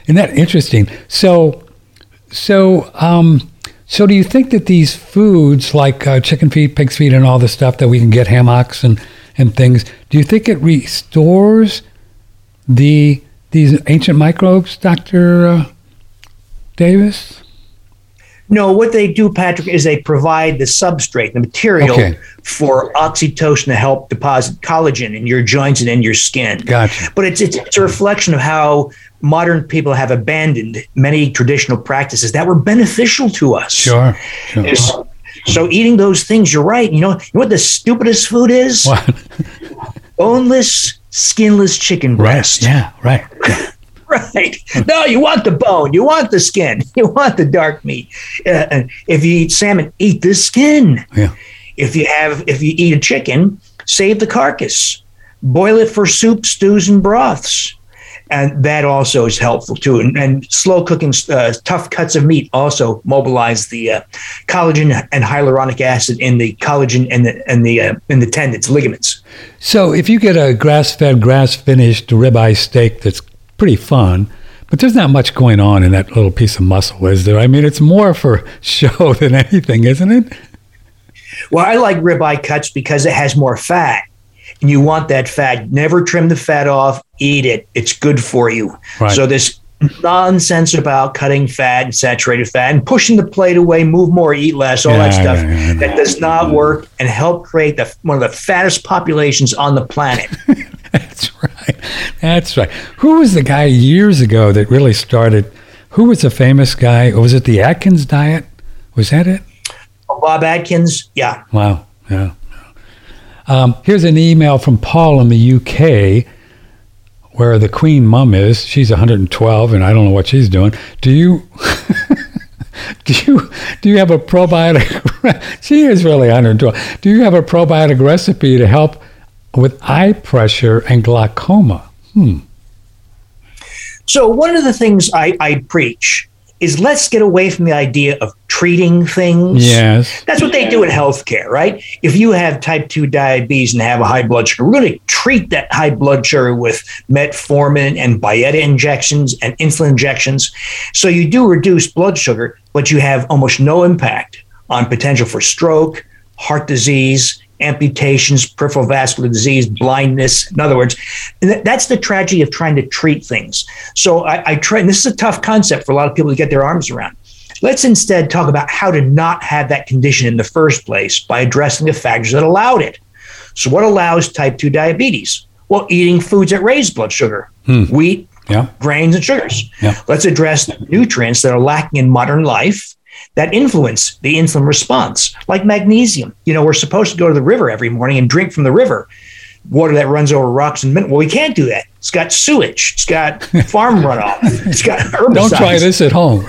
Isn't that interesting? So, so, um, so do you think that these foods like uh, chicken feet, pig's feet, and all the stuff that we can get hammocks and and things, do you think it restores the these ancient microbes, Doctor uh, Davis? No, what they do, Patrick, is they provide the substrate, the material Okay. for oxytocin to help deposit collagen in your joints and in your skin. Gotcha. But it's, it's it's a reflection of how modern people have abandoned many traditional practices that were beneficial to us. Sure. sure. So eating those things, you're right. You know, you know what the stupidest food is? What? Boneless, skinless chicken Right. breast. Yeah. Right. Right. No, you want the bone. You want the skin. You want the dark meat. Uh, if you eat salmon, eat the skin. Yeah. If you have, if you eat a chicken, save the carcass. Boil it for soup, stews, and broths. And that also is helpful too. And, and slow cooking, uh, tough cuts of meat also mobilize the uh, collagen and hyaluronic acid in the collagen and the and the uh, in the tendons, ligaments. So if you get a grass-fed, grass-finished ribeye steak that's pretty fun, but there's not much going on in that little piece of muscle, is there? I mean, it's more for show than anything, isn't it? Well, I like ribeye cuts because it has more fat. And you want that fat. Never trim the fat off, eat it. It's good for you. Right. So this nonsense about cutting fat and saturated fat and pushing the plate away, move more, eat less, all that stuff. yeah, yeah, that does not work and help create the one of the fattest populations on the planet. That's right. That's right. Who was the guy years ago that really started? Who was the famous guy? Was it the Atkins diet? Was that it? Bob Atkins, yeah. Wow. Yeah. Um, here's an email from Paul in the UK where the Queen Mum is. She's 112 and I don't know what she's doing. Do you do you do you have a probiotic she is really 112. Do you have a probiotic recipe to help with eye pressure and glaucoma? Hmm. So one of the things I, I preach is let's get away from the idea of treating things. Yes. That's what they do in healthcare, right? If you have type 2 diabetes and have a high blood sugar, we're going to treat that high blood sugar with metformin and Byetta injections and insulin injections. So you do reduce blood sugar, but you have almost no impact on potential for stroke, heart disease, amputations, peripheral vascular disease, blindness. In other words, that's the tragedy of trying to treat things. So I, I try, and this is a tough concept for a lot of people to get their arms around. Let's instead talk about how to not have that condition in the first place by addressing the factors that allowed it. So, what allows type 2 diabetes? Well, eating foods that raise blood sugar, hmm. wheat, yeah. grains, and sugars. Yeah. Let's address the nutrients that are lacking in modern life that influence the insulin response, like magnesium. You know, we're supposed to go to the river every morning and drink from the river water that runs over rocks and well we can't do that. It's got sewage. It's got farm runoff. It's got herbicides. Don't try this at home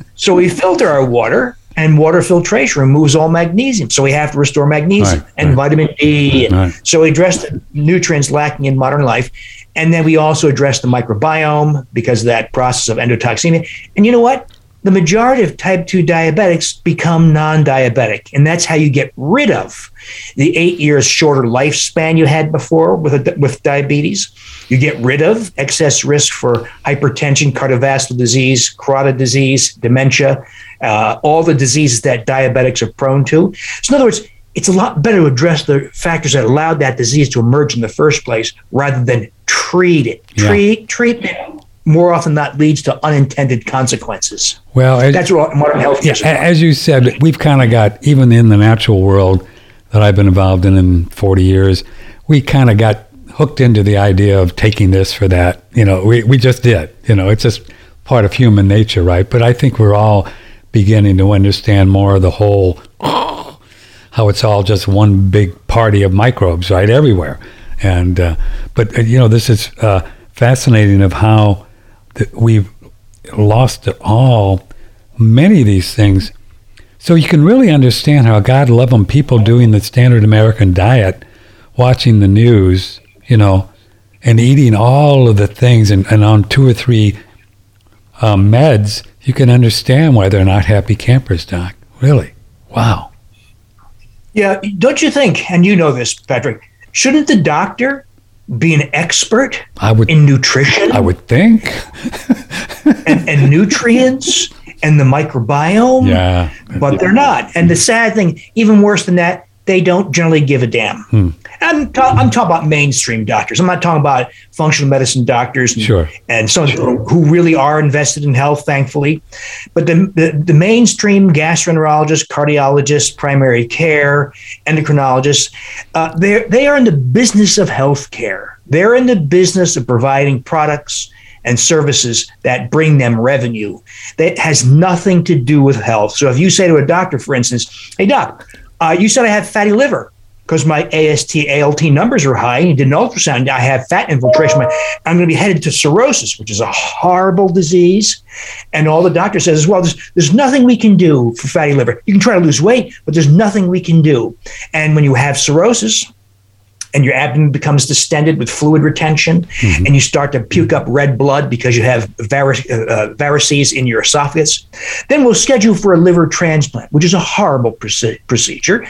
so we filter our water and water filtration removes all magnesium so we have to restore magnesium right, and right. vitamin d right. so we address the nutrients lacking in modern life and then we also address the microbiome because of that process of endotoxemia. And you know what? The majority of type 2 diabetics become non diabetic. And that's how you get rid of the eight years shorter lifespan you had before with, a, with diabetes. You get rid of excess risk for hypertension, cardiovascular disease, carotid disease, dementia, uh, all the diseases that diabetics are prone to. So, in other words, it's a lot better to address the factors that allowed that disease to emerge in the first place rather than treat it. Yeah. Treat treatment more often than not leads to unintended consequences. Well, as, that's what modern health yeah, As you said, we've kind of got even in the natural world that I've been involved in in 40 years, we kind of got hooked into the idea of taking this for that. You know, we we just did. You know, it's just part of human nature, right? But I think we're all beginning to understand more of the whole how it's all just one big party of microbes, right, everywhere. And uh, but uh, you know, this is uh, fascinating of how we've lost it all. Many of these things. So you can really understand how God love them people doing the standard American diet, watching the news, you know, and eating all of the things and, and on two or three um, meds, you can understand why they're not happy campers, Doc. Really. Wow. Yeah, don't you think? And you know this, Patrick. Shouldn't the doctor be an expert I would, in nutrition? I would think. and, and nutrients and the microbiome. Yeah. But they're not. And the sad thing, even worse than that, they don't generally give a damn. Hmm. I'm, ta- I'm talking about mainstream doctors. I'm not talking about functional medicine doctors and, sure. and some who really are invested in health, thankfully. But the, the, the mainstream gastroenterologists, cardiologists, primary care, endocrinologists, uh, they are in the business of health care. They're in the business of providing products and services that bring them revenue. That has nothing to do with health. So if you say to a doctor, for instance, hey, doc, uh, you said I have fatty liver because my AST, ALT numbers are high. And did an ultrasound. I have fat infiltration. I'm going to be headed to cirrhosis, which is a horrible disease. And all the doctor says is, well, there's, there's nothing we can do for fatty liver. You can try to lose weight, but there's nothing we can do. And when you have cirrhosis, and your abdomen becomes distended with fluid retention, mm-hmm. and you start to puke up red blood because you have uh, uh, varices in your esophagus, then we'll schedule for a liver transplant, which is a horrible proce- procedure.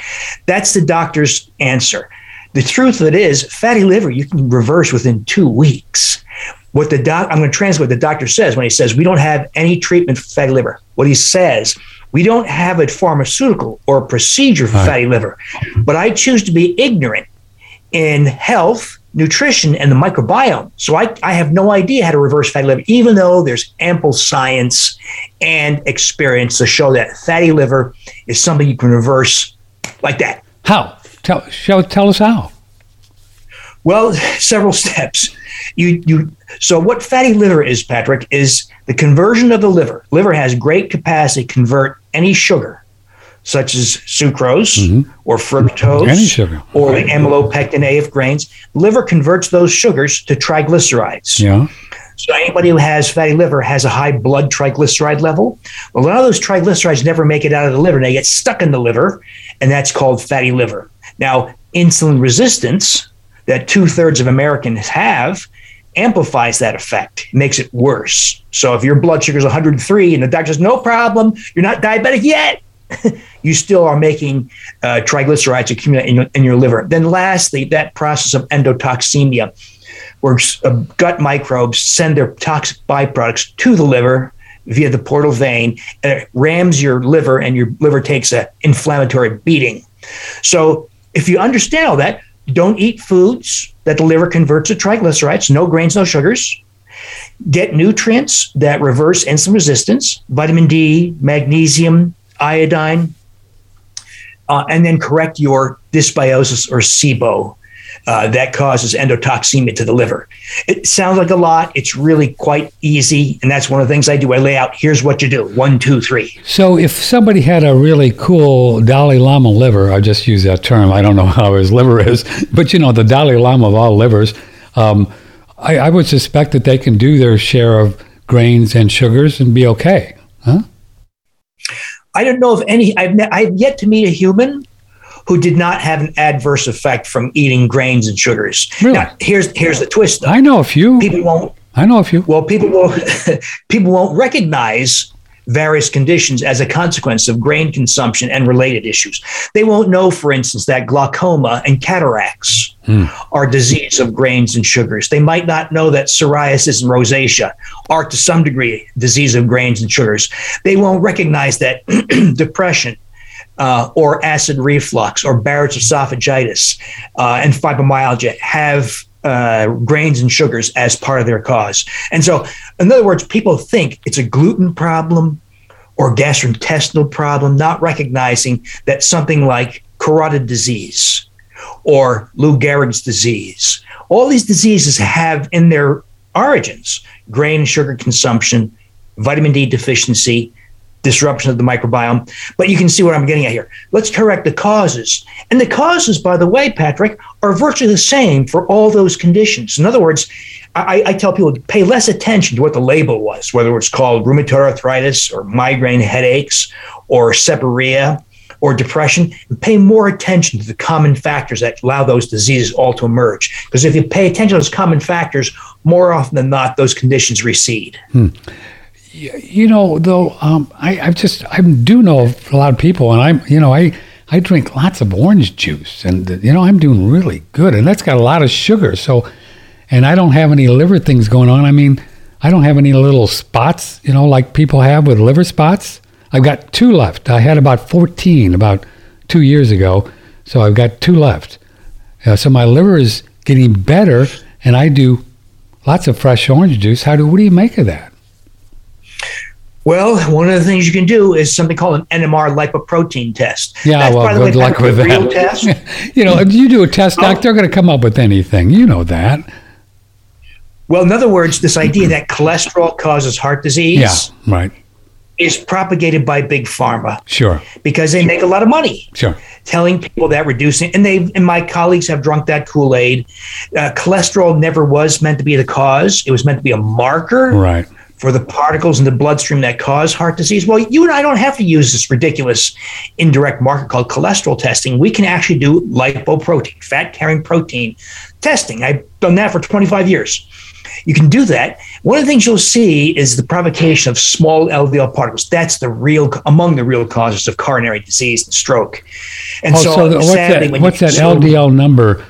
That's the doctor's answer. The truth of it is, fatty liver you can reverse within two weeks. What the doc, I'm going to translate what the doctor says when he says we don't have any treatment for fatty liver. What he says, we don't have a pharmaceutical or a procedure for right. fatty liver, but I choose to be ignorant in health, nutrition, and the microbiome. So I, I have no idea how to reverse fatty liver, even though there's ample science and experience to show that fatty liver is something you can reverse like that. How? Tell, show, tell us how. Well, several steps. You, you, so what fatty liver is, Patrick, is the conversion of the liver. Liver has great capacity to convert any sugar such as sucrose mm-hmm. or fructose or the amylopectin A of grains. liver converts those sugars to triglycerides. Yeah. So anybody who has fatty liver has a high blood triglyceride level. Well, a lot of those triglycerides never make it out of the liver. They get stuck in the liver, and that's called fatty liver. Now, insulin resistance that two thirds of Americans have amplifies that effect, makes it worse. So if your blood sugar is 103 and the doctor says, no problem, you're not diabetic yet, you still are making uh, triglycerides accumulate in your, in your liver. Then, lastly, that process of endotoxemia, where uh, gut microbes send their toxic byproducts to the liver via the portal vein, and it rams your liver, and your liver takes an inflammatory beating. So, if you understand all that, don't eat foods that the liver converts to triglycerides, no grains, no sugars. Get nutrients that reverse insulin resistance, vitamin D, magnesium, iodine, uh, and then correct your dysbiosis or SIBO uh, that causes endotoxemia to the liver. It sounds like a lot. It's really quite easy. And that's one of the things I do. I lay out here's what you do one, two, three. So if somebody had a really cool Dalai Lama liver, I just use that term. I don't know how his liver is, but you know, the Dalai Lama of all livers, um, I, I would suspect that they can do their share of grains and sugars and be okay. Huh? I don't know if any, I've, ne- I've yet to meet a human who did not have an adverse effect from eating grains and sugars. Really? Now, here's here's the twist. Though. I know a few. People won't. I know a few. Well, people will people won't recognize various conditions as a consequence of grain consumption and related issues. They won't know, for instance, that glaucoma and cataracts hmm. are disease of grains and sugars. They might not know that psoriasis and rosacea are to some degree disease of grains and sugars. They won't recognize that depression uh, or acid reflux or Barrett's esophagitis uh, and fibromyalgia have uh, grains and sugars as part of their cause. And so, in other words, people think it's a gluten problem or gastrointestinal problem, not recognizing that something like carotid disease or Lou Gehrig's disease, all these diseases have in their origins grain and sugar consumption, vitamin D deficiency, disruption of the microbiome. But you can see what I'm getting at here. Let's correct the causes. And the causes, by the way, Patrick, are virtually the same for all those conditions. In other words, I, I tell people to pay less attention to what the label was, whether it's called rheumatoid arthritis or migraine headaches or seborrhea or depression, and pay more attention to the common factors that allow those diseases all to emerge. Because if you pay attention to those common factors, more often than not, those conditions recede. Hmm. You know, though, um, I, I just I do know a lot of people, and I'm, you know, I I drink lots of orange juice, and you know, I'm doing really good, and that's got a lot of sugar. So, and I don't have any liver things going on. I mean, I don't have any little spots, you know, like people have with liver spots. I've got two left. I had about 14 about two years ago, so I've got two left. Uh, so my liver is getting better, and I do lots of fresh orange juice. How do what do you make of that? Well, one of the things you can do is something called an NMR lipoprotein test. Yeah, That's, well, good way, luck with that. Test. you know, if you do a test, doc, oh. they're going to come up with anything. You know that. Well, in other words, this idea that cholesterol causes heart disease. Yeah, right. Is propagated by big pharma. Sure. Because they make a lot of money. Sure. Telling people that reducing, and they and my colleagues have drunk that Kool Aid. Uh, cholesterol never was meant to be the cause. It was meant to be a marker. Right for the particles in the bloodstream that cause heart disease. Well, you and I don't have to use this ridiculous indirect marker called cholesterol testing. We can actually do lipoprotein, fat carrying protein testing. I've done that for 25 years. You can do that. One of the things you'll see is the provocation of small LDL particles. That's the real among the real causes of coronary disease and stroke. And oh, so, so the, what's sadly, that, what's that LDL number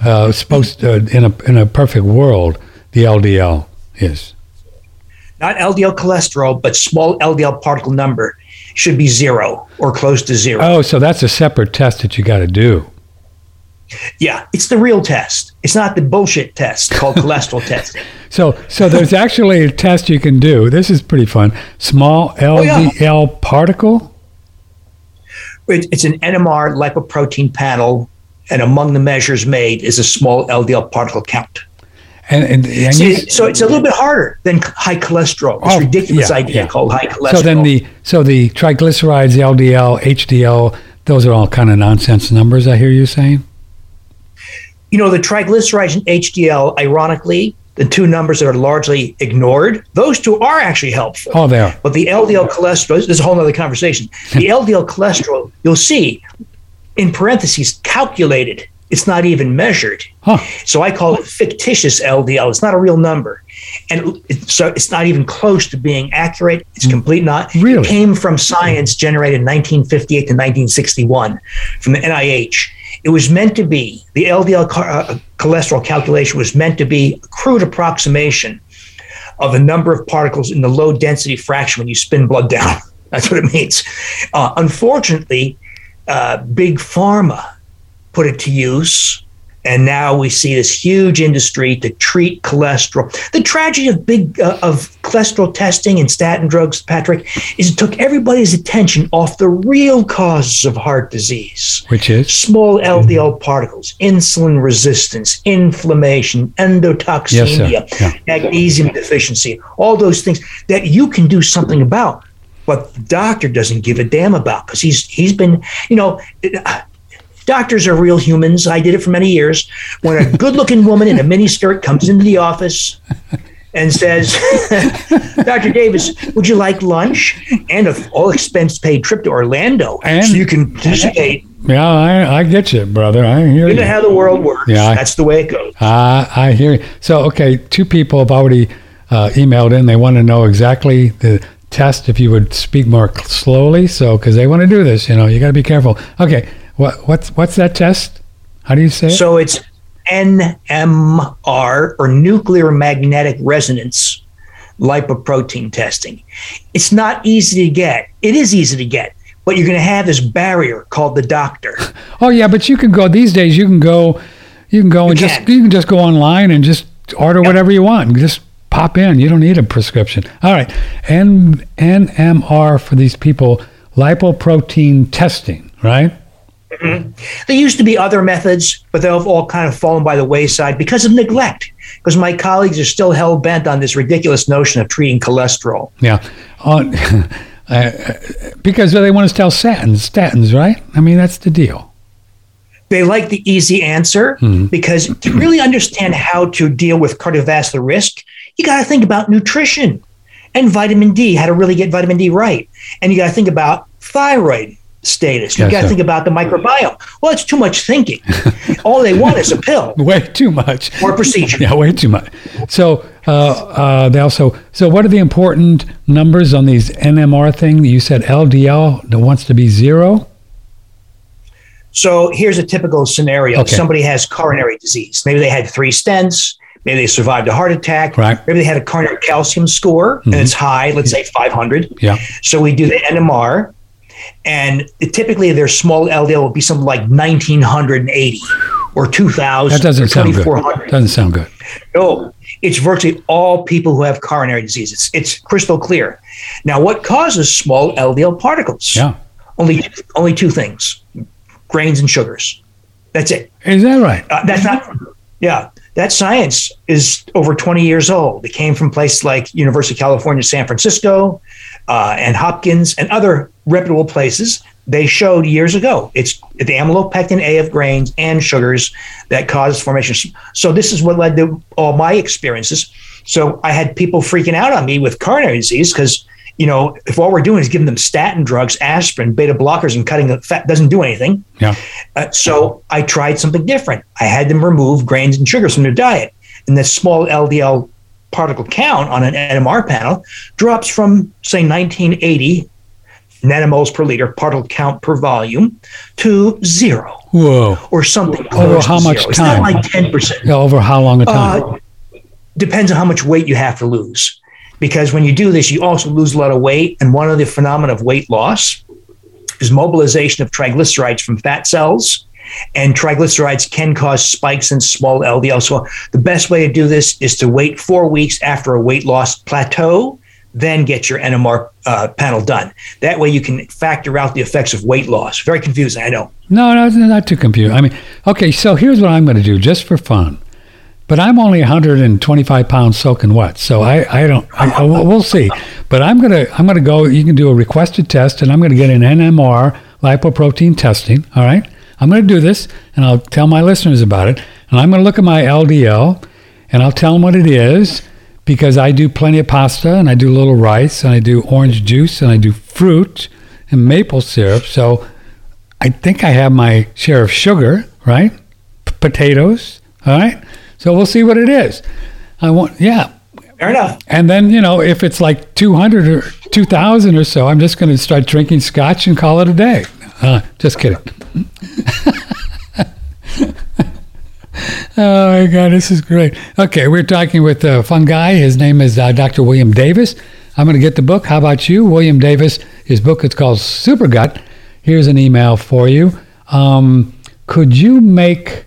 uh, supposed to, in a in a perfect world? The LDL is not LDL cholesterol, but small LDL particle number should be zero or close to zero. Oh, so that's a separate test that you got to do. Yeah, it's the real test. It's not the bullshit test called cholesterol testing. So, so there's actually a test you can do. This is pretty fun. Small LDL oh, yeah. particle. It's an NMR lipoprotein panel, and among the measures made is a small LDL particle count. And, and, and See, so it's a little bit harder than high cholesterol. It's oh, ridiculous yeah, idea yeah. called high cholesterol. So then the so the triglycerides, LDL, HDL, those are all kind of nonsense numbers. I hear you saying. You know the triglycerides and HDL, ironically, the two numbers that are largely ignored, those two are actually helpful. Oh, they are. But the LDL cholesterol, this is a whole other conversation. The LDL cholesterol, you'll see in parentheses, calculated it's not even measured. Huh. So I call it fictitious LDL. It's not a real number. And it, so it's not even close to being accurate. It's complete not. Really? It came from science generated in 1958 to 1961 from the NIH. It was meant to be, the LDL car- uh, cholesterol calculation was meant to be a crude approximation of the number of particles in the low density fraction when you spin blood down. That's what it means. Uh, unfortunately, uh, big pharma put it to use. And now we see this huge industry to treat cholesterol. The tragedy of big uh, of cholesterol testing and statin drugs, Patrick, is it took everybody's attention off the real causes of heart disease Which is? small LDL particles, insulin resistance, inflammation, endotoxemia, Yes. Yeah. magnesium deficiency, all those things that you can do something about. But the doctor doesn't give a damn about because he's he's been, you know, uh, doctors are real humans. I did it for many years. When a good-looking woman in a mini skirt comes into the office and says, "Dr. Davis, would you like lunch and a all expense paid trip to Orlando And- so you can participate?" Yeah, I, I get you, brother. I hear You you. know how the world works. Yeah, I- That's the way it goes. Uh, I hear you. So, okay, two people have already uh, emailed in. They want to know exactly the test. If you would speak more slowly, so because they want to do this, you know, you got to be careful. Okay, what what's what's that test? How do you say it? So it's NMR or nuclear magnetic resonance lipoprotein testing. It's not easy to get. It is easy to get, but you're going to have this barrier called the doctor. oh yeah, but you can go these days. You can go, you can go and just can. you can just go online and just order whatever you want. Just pop in. You don't need a prescription. All right, N NMR for these people lipoprotein testing, right? Mm-hmm. There used to be other methods, but they've all kind of fallen by the wayside because of neglect. Because my colleagues are still hell bent on this ridiculous notion of treating cholesterol. Yeah, on uh, uh, because they want to sell statins, statins, right? I mean, that's the deal. They like the easy answer hmm. because to really understand how to deal with cardiovascular risk, you got to think about nutrition and vitamin D, how to really get vitamin D right. And you got to think about thyroid status. You Yes, got to think about the microbiome. Well, it's too much thinking. All they want is a pill Way too much. or a procedure. Yeah, way too much. So uh, uh, they also. So what are the important numbers on these NMR thing? You said LDL that wants to be zero. So here's a typical scenario. Okay. Somebody has coronary disease. Maybe they had three stents. Maybe they survived a heart attack. Right. Mm-hmm. Maybe they had a coronary calcium score and it's high, let's say 500. Yeah. So we do the NMR, and typically their small LDL will be something like 1980 or 2000 That doesn't or sound good. Doesn't sound good. No, it's virtually all people who have coronary disease. It's, it's crystal clear. Now, what causes small LDL particles? Yeah. Only, only two things grains and sugars. That's it. Is that right? Uh, that's not, yeah, that science is over 20 years old. It came from places like University of California, San Francisco, uh, and Hopkins, and other reputable places. They showed years ago it's the amylopectin A of grains and sugars that causes formation. So this is what led to all my experiences. So I had people freaking out on me with coronary disease because you know if all we're doing is giving them statin drugs, aspirin, beta blockers, and cutting the fat doesn't do anything. Yeah. Uh, so I tried something different. I had them remove grains and sugars from their diet, and the small LDL particle count on an NMR panel drops from say 1980 nanomoles per liter particle count per volume to zero Whoa. or something. Over how much zero. It's not like 10 percent. Yeah, over how long a time? Uh, depends on how much weight you have to lose. Because when you do this, you also lose a lot of weight. And one of the phenomena of weight loss is mobilization of triglycerides from fat cells. And triglycerides can cause spikes in small LDL. So the best way to do this is to wait four weeks after a weight loss plateau, then get your NMR uh, panel done. That way you can factor out the effects of weight loss. Very confusing, I know. No, no, not too confusing. I mean, okay, so here's what I'm going to do just for fun. But I'm only 125 pounds soaking wet, so I, I don't. I, I- we'll see. But I'm gonna I'm gonna go. You can do a requested test, and I'm gonna get an NMR lipoprotein testing. All right, I'm gonna do this, and I'll tell my listeners about it. And I'm gonna look at my LDL, and I'll tell them what it is, because I do plenty of pasta, and I do a little rice, and I do orange juice, and I do fruit and maple syrup. So I think I have my share of sugar, right? potatoes. All right. So we'll see what it is. I want, yeah. Fair enough. And then, you know, if it's like 200 or 2,000 or so, I'm just going to start drinking scotch and call it a day. Uh, just kidding. oh my God, this is great. Okay, we're talking with a fun guy. His name is uh, Dr. William Davis. I'm going to get the book. How about you? William Davis, his book is called Super Gut. Here's an email for you. Um, could you make,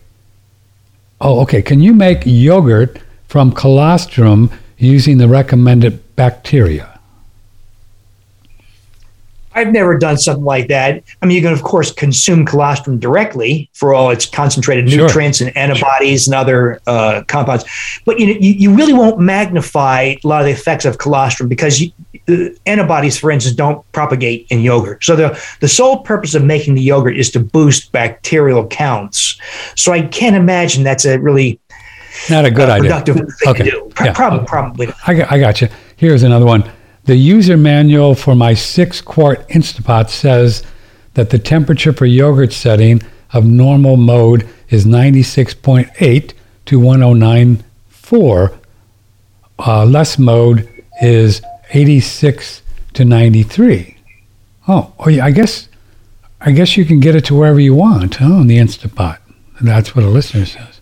oh, okay, can you make yogurt from colostrum using the recommended bacteria? I've never done something like that. I mean, you can of course consume colostrum directly for all its concentrated Sure. nutrients and antibodies and other uh, compounds, but you know, you, you really won't magnify a lot of the effects of colostrum because you, uh, antibodies, for instance, don't propagate in yogurt. So the the sole purpose of making the yogurt is to boost bacterial counts. So I can't imagine that's a really Not a good idea. productive thing Okay. to do. Pro- Yeah. Probably, probably. I got, I got you. Here's another one. The user manual for my six quart Instapot says that the temperature for yogurt setting of normal mode is 96.8 to 1094. Uh, less mode is 86 to 93. Oh, oh yeah, I guess, I guess you can get it to wherever you want, huh, on the Instapot. That's what a listener says.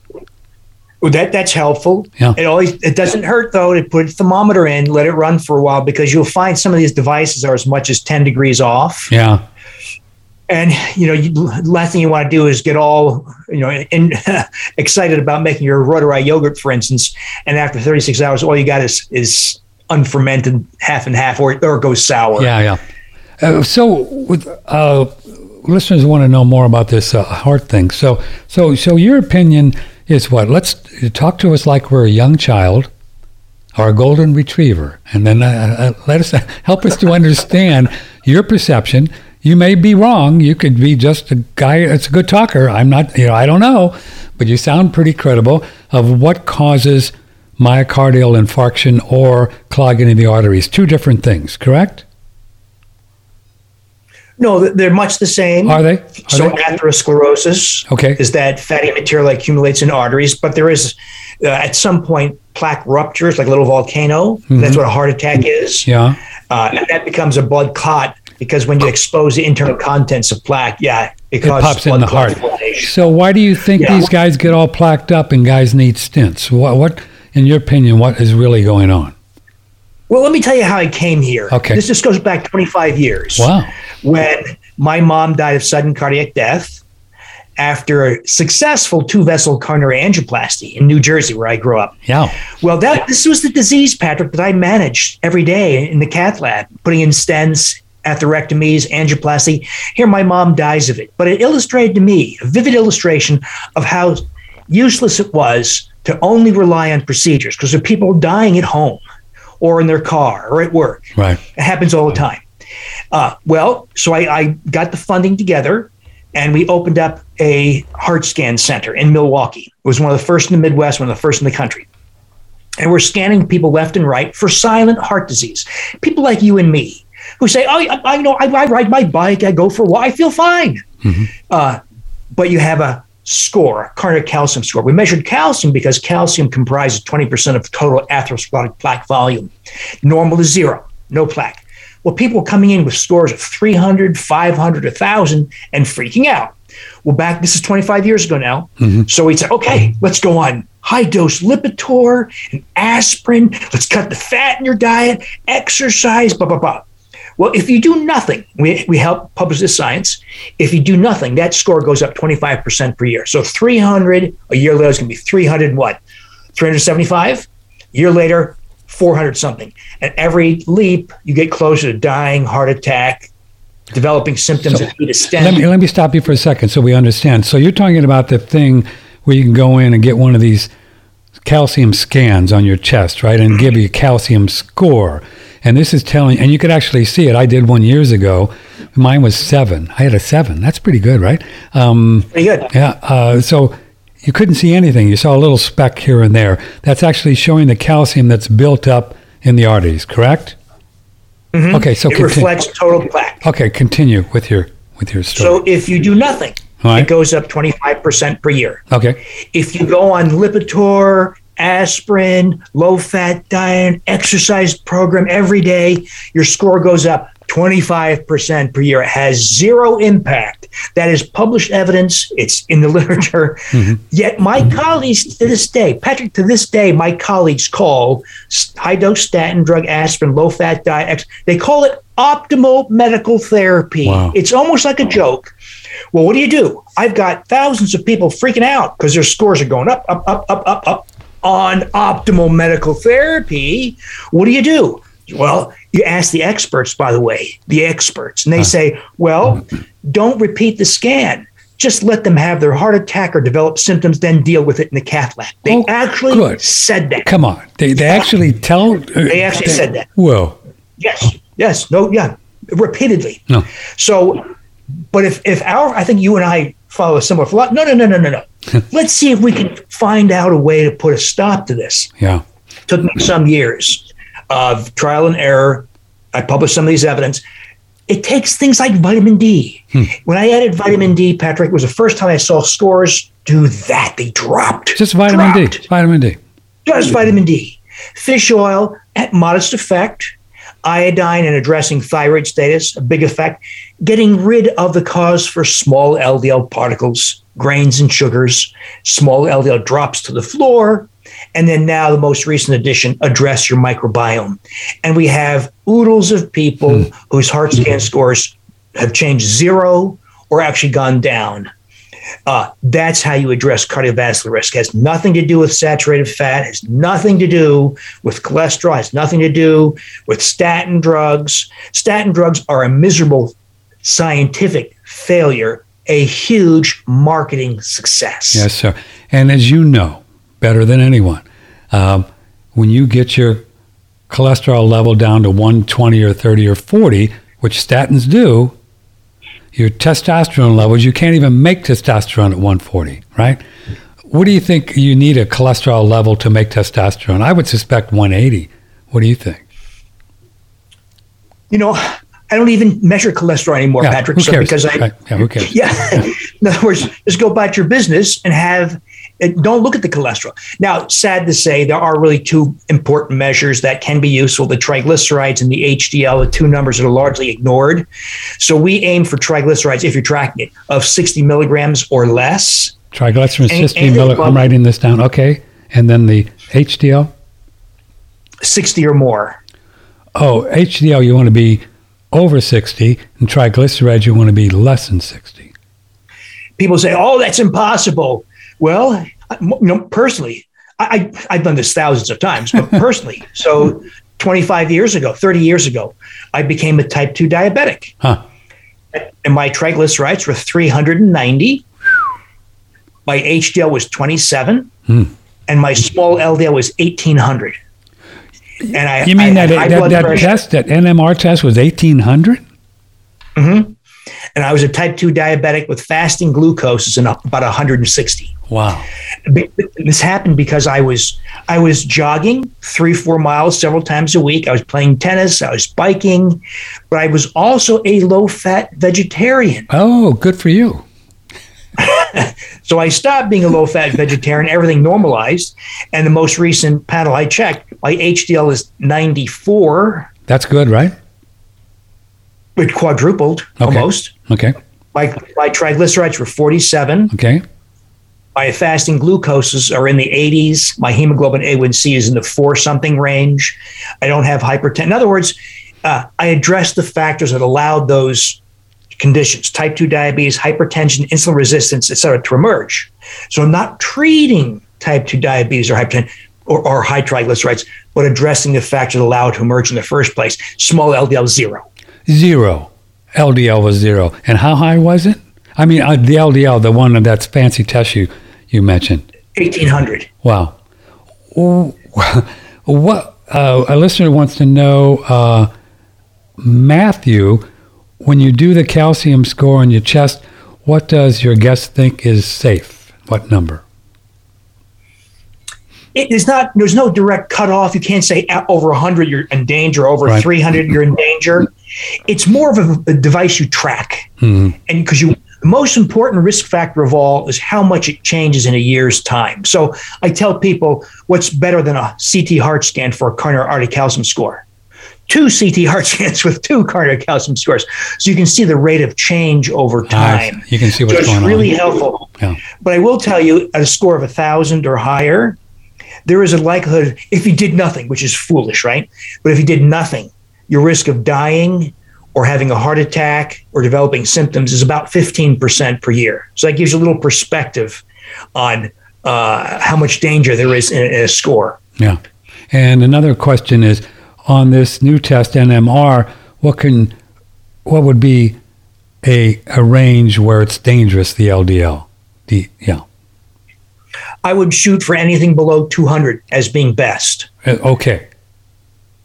That that's helpful. Yeah. It always it doesn't hurt though to put a thermometer in, let it run for a while because you'll find some of these devices are as much as ten degrees off. Yeah. And you know, you, last thing you want to do is get all you know in, excited about making your Reuteri yogurt, for instance, and after 36 hours, all you got is is unfermented half and half, or or it goes sour. Yeah, yeah. Uh, so, with uh, listeners want to know more about this uh, heart thing. So, so, so your opinion is what? Let's talk to us like we're a young child or a golden retriever, and then uh, uh, let us help us to understand your perception. You may be wrong. You could be just a guy that's a good talker. I'm not. You know, I don't know, but you sound pretty credible of what causes myocardial infarction or clogging of the arteries. Two different things, correct? No, they're much the same. Are they? Are so they? atherosclerosis Okay. is that fatty material that accumulates in arteries, but there is uh, at some point plaque ruptures like a little volcano. That's what a heart attack is. Mm-hmm. Yeah. Uh, and that becomes a blood clot because when you expose the internal contents of plaque, yeah, it, It causes pops in the clot heart. So why do you think Yeah. these guys get all plaqued up and guys need stents? What, what, in your opinion, what is really going on? Well, let me tell you how I came here. Okay. This just goes back 25 years. Wow. When my mom died of sudden cardiac death after a successful two vessel coronary angioplasty in New Jersey, where I grew up. Yeah. Well, that this was the disease, Patrick, that I managed every day in the cath lab, putting in stents, atherectomies, angioplasty. Here, my mom dies of it. But it illustrated to me a vivid illustration of how useless it was to only rely on procedures because there are people dying at home or in their car or at work. Right. It happens all the time. Uh, well, so I, I got the funding together and we opened up a heart scan center in Milwaukee. It was one of the first in the Midwest, one of the first in the country. And we're scanning people left and right for silent heart disease. People like you and me who say, "Oh, I, I know, I, I ride my bike, I go for a walk, I feel fine." Uh, but you have a score, a cardiac calcium score. We measured calcium because calcium comprises 20% of total atherosclerotic plaque volume. Normal is zero, no plaque. Well, people were coming in with scores of 300, 500, 1,000 and freaking out. Well, back, this is 25 years ago now. Mm-hmm. So we said, okay, let's go on high dose Lipitor and aspirin. Let's cut the fat in your diet, exercise, blah, blah, blah. Well, if you do nothing, we, we help publish this science. If you do nothing, that score goes up 25% per year. So 300 a year later is going to be 300 what? 375? A year later, 400 something. And every leap, you get closer to dying, heart attack, developing symptoms So, that need stent. Let me, let me stop you for a second so we understand. So you're talking about the thing where you can go in and get one of these calcium scans on your chest, right, and give you a calcium score. And this is telling, and you could actually see it. I did one years ago. Mine was seven. I had a seven. That's pretty good, right? Um, Pretty good. yeah. Uh, so you couldn't see anything. You saw a little speck here and there. That's actually showing the calcium that's built up in the arteries, correct? Okay. So It continue. reflects total plaque. Okay, continue with your with your story. So if you do nothing, Right. it goes up 25% per year. Okay. If you go on Lipitor, aspirin, low fat diet, exercise program every day, your score goes up 25% per year. It has zero impact. That is published evidence. It's in the literature. Mm-hmm. Yet my mm-hmm. colleagues to this day, Patrick, to this day, my colleagues call high dose statin drug, aspirin, low fat diet, they call it optimal medical therapy. Wow. It's almost like a joke. Well, what do you do? I've got thousands of people freaking out because their scores are going up, up, up, up, up, up on optimal medical therapy. What do you do? Well, you ask the experts, by the way, the experts, and they say, well, don't repeat the scan. Just let them have their heart attack or develop symptoms, then deal with it in the cath lab. They Oh, actually good. said that. Come on. They, they actually tell. Uh, they actually said that. Whoa. Yes, yes, no, yeah, repeatedly. No. So, but if if our, I think you and I follow a similar philosophy. No, no, no, no, no, no. Let's see if we can find out a way to put a stop to this. Yeah. Took me some years of trial and error. I published some of these evidence. It takes things like vitamin D. Hmm. When I added vitamin D, Patrick, it was the first time I saw scores do that. They dropped. Just vitamin D. Dropped Vitamin D. just vitamin D. Fish oil at modest effect. Iodine and addressing thyroid status, a big effect. Getting rid of the cause for small LDL particles, grains and sugars. Small LDL drops to the floor. And then now the most recent addition, address your microbiome. And we have oodles of people hmm. whose heart scan scores have changed zero or actually gone down. Uh, that's how you address cardiovascular risk. It has nothing to do with saturated fat, has nothing to do with cholesterol, has nothing to do with statin drugs. Statin drugs are a miserable scientific failure, a huge marketing success. Yes, sir. And as you know better than anyone, um, when you get your cholesterol level down to 120 or 30 or 40, which statins do, your testosterone levels, you can't even make testosterone at 140, right? What do you think you need a cholesterol level to make testosterone? I would suspect 180. What do you think? You know, I don't even measure cholesterol anymore, Yeah, Patrick. so because I Right, yeah, who cares? Yeah. In other words, just go about your business and have don't look at the cholesterol. Now, sad to say, there are really two important measures that can be useful: the triglycerides and the HDL, the two numbers that are largely ignored. So we aim for triglycerides, if you're tracking it, of 60 milligrams or less. Triglycerides, 60 and- milli- I'm writing this down. Okay. And then the HDL? 60 or more. Oh, HDL, you want to be over 60, and triglycerides, you want to be less than 60. People say, "Oh, that's impossible." Well, you know, personally, I, I I've done this thousands of times, but personally, so 25 years ago, 30 years ago, I became a type 2 diabetic. Huh. and my triglycerides were 390. My HDL was 27, Hmm. and my small LDL was 1800. And I You mean I that, high that, that test, that NMR test was 1800? Hmm. and I was a type 2 diabetic with fasting glucose is about 160. Wow. This happened because I was I was jogging three four miles several times a week. I was playing tennis. I was biking, but I was also a low fat vegetarian. Oh, good for you. So I stopped being a low fat vegetarian, everything normalized. And the most recent panel I checked, my HDL is 94, That's good, right? it quadrupled Okay. almost. Okay. My, my triglycerides were 47. Okay. My fasting glucoses are in the 80s. My hemoglobin A1C is in the four something range. I don't have hypertension. In other words, uh, I addressed the factors that allowed those conditions type 2 diabetes, hypertension, insulin resistance, et cetera, to emerge. So I'm not treating type 2 diabetes or hypertension or, or high triglycerides, but addressing the factors that allow it to emerge in the first place. Small LDL zero. Zero. LDL was zero. And how high was it? I mean, uh, the LDL, the one that's fancy test you, you mentioned. 1800. Wow. Ooh, What uh, a listener wants to know, uh, Matthew, when you do the calcium score on your chest, what does your guest think is safe? What number? it is not there's no direct cutoff you can't say over 100 you're in danger over Right. 300 you're in danger it's more of a, a device you track Mhm. and because you The most important risk factor of all is how much it changes in a year's time. So I tell people what's better than a CT heart scan for a coronary artery calcium score? Two CT heart scans with two coronary calcium scores. So you can see the rate of change over time. You can see what's so it's going really on. helpful. Yeah. But I will tell you, at a score of a thousand or higher, there is a likelihood if you did nothing, which is foolish, right? But if you did nothing, your risk of dying or having a heart attack or developing symptoms is about 15% per year. So that gives you a little perspective on uh, how much danger there is in, in a score. Yeah. And another question is on this new test NMR, what can what would be a a range where it's dangerous the LDL? The yeah. I would shoot for anything below 200 as being best. Uh, Okay.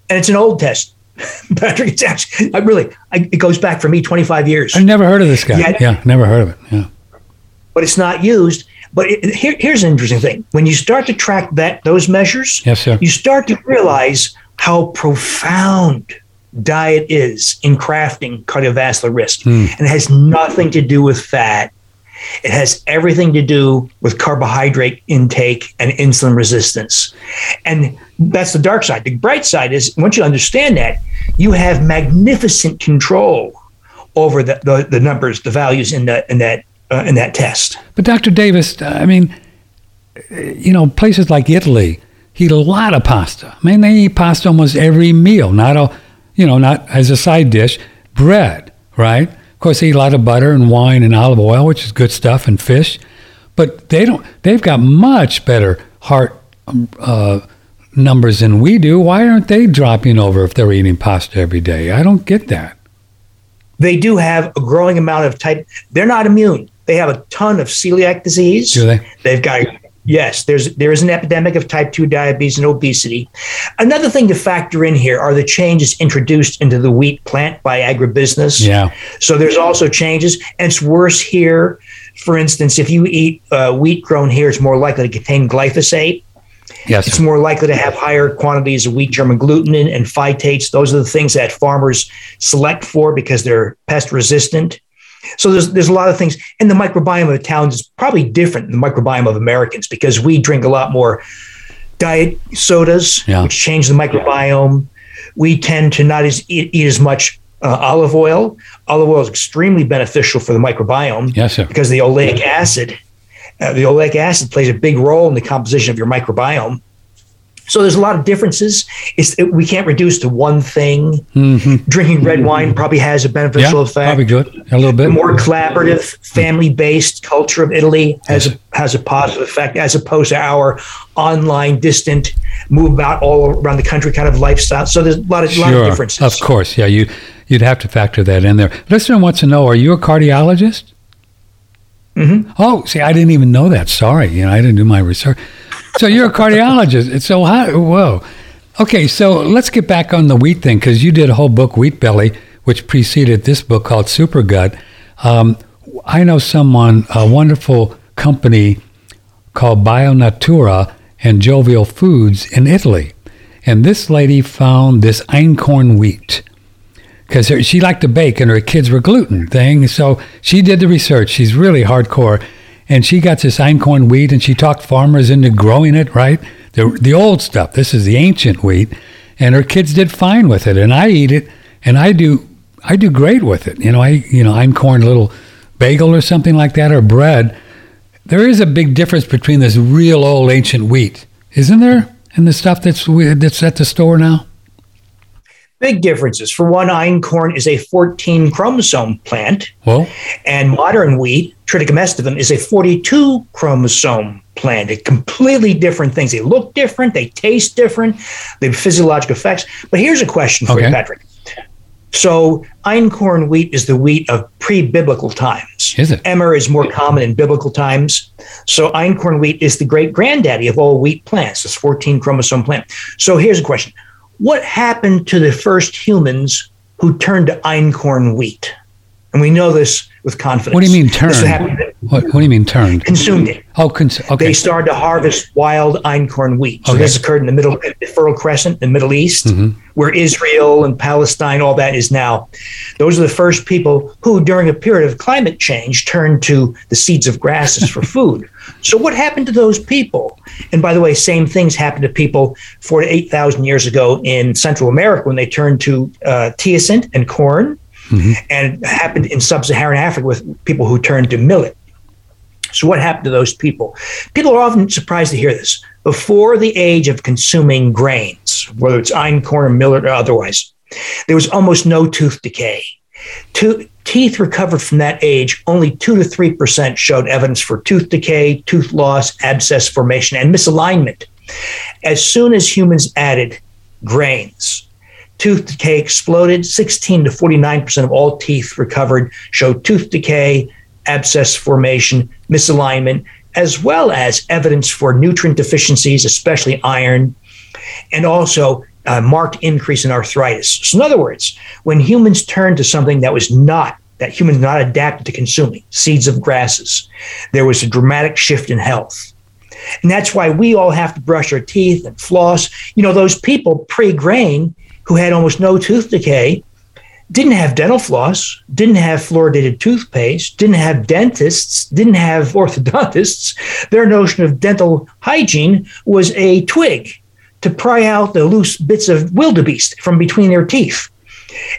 And it's an old test. Patrick, it's actually, I really, I, it goes back for me 25 years. I've never heard of this guy. Yeah. Yeah, never heard of it. Yeah. but it's not used. But it, here, here's an interesting thing: when you start to track that those measures, Yes, sir. you start to realize how profound diet is in crafting cardiovascular risk, Hmm. and it has nothing to do with fat. It has everything to do with carbohydrate intake and insulin resistance. And that's the dark side. The bright side is once you understand that, you have magnificent control over the, the, the numbers, the values in that in that uh, in that test. But Dr. Davis, I mean, you know, places like Italy eat a lot of pasta. I mean, they eat pasta almost every meal, not a, you know, not as a side dish. Bread, right? Of course, they eat a lot of butter and wine and olive oil, which is good stuff, and fish. But they don't. They've got much better heart um, uh, numbers than we do. Why aren't they dropping over if they're eating pasta every day? I don't get that. They do have a growing amount of type. They're not immune. They have a ton of celiac disease. Do they? They've got yes. There's there is an epidemic of type two diabetes and obesity. Another thing to factor in here are the changes introduced into the wheat plant by agribusiness. Yeah. So there's also changes, and it's worse here. For instance, if you eat uh, wheat grown here, it's more likely to contain glyphosate. Yes. It's more likely to have higher quantities of wheat germ gluten and phytates. Those are the things that farmers select for because they're pest resistant. So there's there's a lot of things, and the microbiome of Italians is probably different than the microbiome of Americans because we drink a lot more diet sodas, Yeah. which change the microbiome. We tend to not as eat, eat as much uh, olive oil. Olive oil is extremely beneficial for the microbiome Yes, because the oleic acid, uh, the oleic acid plays a big role in the composition of your microbiome. So there's a lot of differences. It's it, we can't reduce to one thing. Drinking red wine probably has a Mm-hmm. Yeah, beneficial effect. probably good. A little bit. The more collaborative, family-based culture of Italy has a, has a positive effect, as opposed to our online, distant, move about all around the country kind of lifestyle. So there's a lot of, lot of differences. Of course, yeah. You you'd have to factor that in there. Listener wants to know: Are you a cardiologist? Mm-hmm. Oh, see, I didn't even know that. Sorry, you know, I didn't do my research. So you're a cardiologist. And so how? Whoa. Okay, so let's get back on the wheat thing because you did a whole book, Wheat Belly, which preceded this book called Super Gut. Um, I know someone, a wonderful company called BioNatura and Jovial Foods in Italy. And this lady found this einkorn wheat because she liked to bake and her kids were gluten thing. So she did the research. She's really hardcore. And she got this einkorn wheat and she talked farmers into growing it, right? The, the old stuff. This is the ancient wheat. And her kids did fine with it. And I eat it and I do I do great with it. You know, I you know, einkorn little bagel or something like that or bread. There is a big difference between this real old ancient wheat, isn't there? And the stuff that's that's at the store now. Big differences. For one, einkorn is a 14 chromosome plant, Well, and modern wheat, Triticum aestivum, is a 42 chromosome plant. They're completely different things. They look different, they taste different, they have physiological effects. But here's a question for Okay. you, Patrick. So, einkorn wheat is the wheat of pre-biblical times. Is it? Emmer is more common in biblical times. So, einkorn wheat is the great granddaddy of all wheat plants. This 14 chromosome plant. So, here's a question: What happened to the first humans who turned to einkorn wheat? And we know this with confidence. What do you mean turn? What, what do you mean turned? Consumed it. Oh, cons- okay. They started to harvest wild einkorn wheat. So Okay. this occurred in the middle, the Fertile Crescent in the Middle East, where Israel and Palestine, all that is now. Those are the first people who, during a period of climate change, turned to the seeds of grasses for food. So what happened to those people? And by the way, same things happened to people four to eight thousand years ago in Central America when they turned to uh, teosinte and corn, and it happened in sub-Saharan Africa with people who turned to millet. So, what happened to those people? People are often surprised to hear this. Before the age of consuming grains, whether it's einkorn, or millet, or otherwise, there was almost no tooth decay. Teeth recovered from that age, only 2 to 3% showed evidence for tooth decay, tooth loss, abscess formation, and misalignment. As soon as humans added grains, tooth decay exploded. 16 to 49% of all teeth recovered showed tooth decay, abscess formation, misalignment, as well as evidence for nutrient deficiencies, especially iron, and also a marked increase in arthritis. So, in other words, when humans turned to something that was not that humans not adapted to consuming seeds of grasses, there was a dramatic shift in health. And that's why we all have to brush our teeth and floss. You know, those people pre grain who had almost no tooth decay didn't have dental floss, didn't have fluoridated toothpaste, didn't have dentists, didn't have orthodontists. Their notion of dental hygiene was a twig to pry out the loose bits of wildebeest from between their teeth.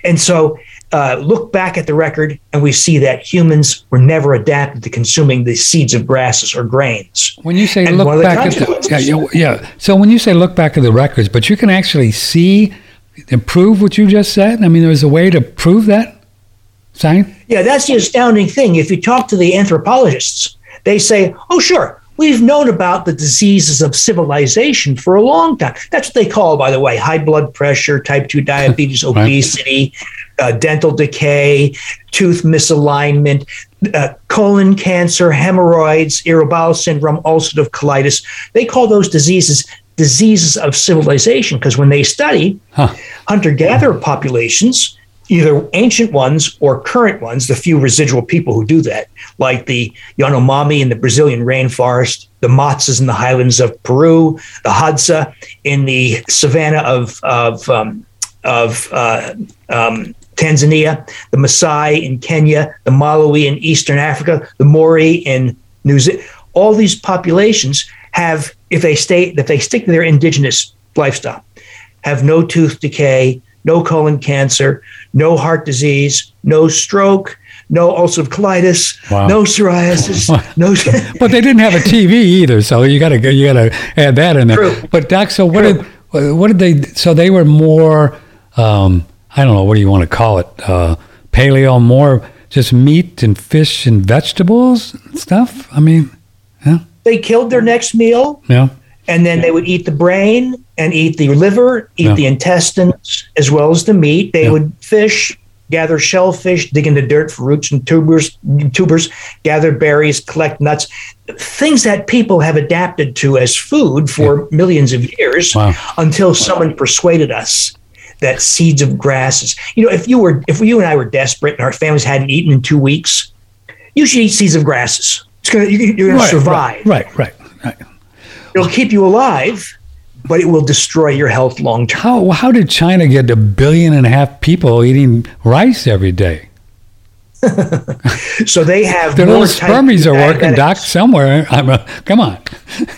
And so uh, look back at the record, and we see that humans were never adapted to consuming the seeds of grasses or grains. When you say And look of the back at the yeah, yeah, yeah, so when you say look back at the records, but you can actually see prove what you just said. I mean, there's a way to prove that. Science. Yeah, that's the astounding thing. If you talk to the anthropologists, they say, oh, sure, we've known about the diseases of civilization for a long time. That's what they call, by the way, high blood pressure, type 2 diabetes, Right. obesity, uh, dental decay, tooth misalignment, uh, colon cancer, hemorrhoids, irritable bowel syndrome, ulcerative colitis. They call those diseases diseases of civilization because when they study Huh. hunter gatherer populations, either ancient ones or current ones, the few residual people who do that, like the Yanomami in the Brazilian rainforest, the Matsas in the highlands of Peru, the Hadza in the savanna of, of, um, of uh, um, Tanzania, the Maasai in Kenya, the Malawi in Eastern Africa, the Maori in New Zealand. All these populations have, if they stay, if they stick to their indigenous lifestyle, have no tooth decay, no colon cancer, no heart disease, no stroke, no ulcerative colitis, Wow. no psoriasis, no. But they didn't have a TV either, so you got to you got to add that in there. True. But doc, so what True. did what did they? So they were more. Um, I don't know what do you want to call it? Uh, paleo, more just meat and fish and vegetables and stuff. I mean, they killed their next meal, yeah. and then they would eat the brain and eat the liver, eat Yeah. the intestines as well as the meat. They Yeah. would fish, gather shellfish, dig into dirt for roots and tubers, tubers, gather berries, collect nuts, things that people have adapted to as food for millions of years Wow. until someone persuaded us that seeds of grasses. You know, if you were if you and I were desperate and our families hadn't eaten in two weeks, you should eat seeds of grasses. It's gonna you, you're gonna Right, survive. Right, right, right. It'll keep you alive, but it will destroy your health long term. How how did China get a billion and a half people eating rice every day? So they have Their little spermies are working, doc, somewhere. I'm a, come on.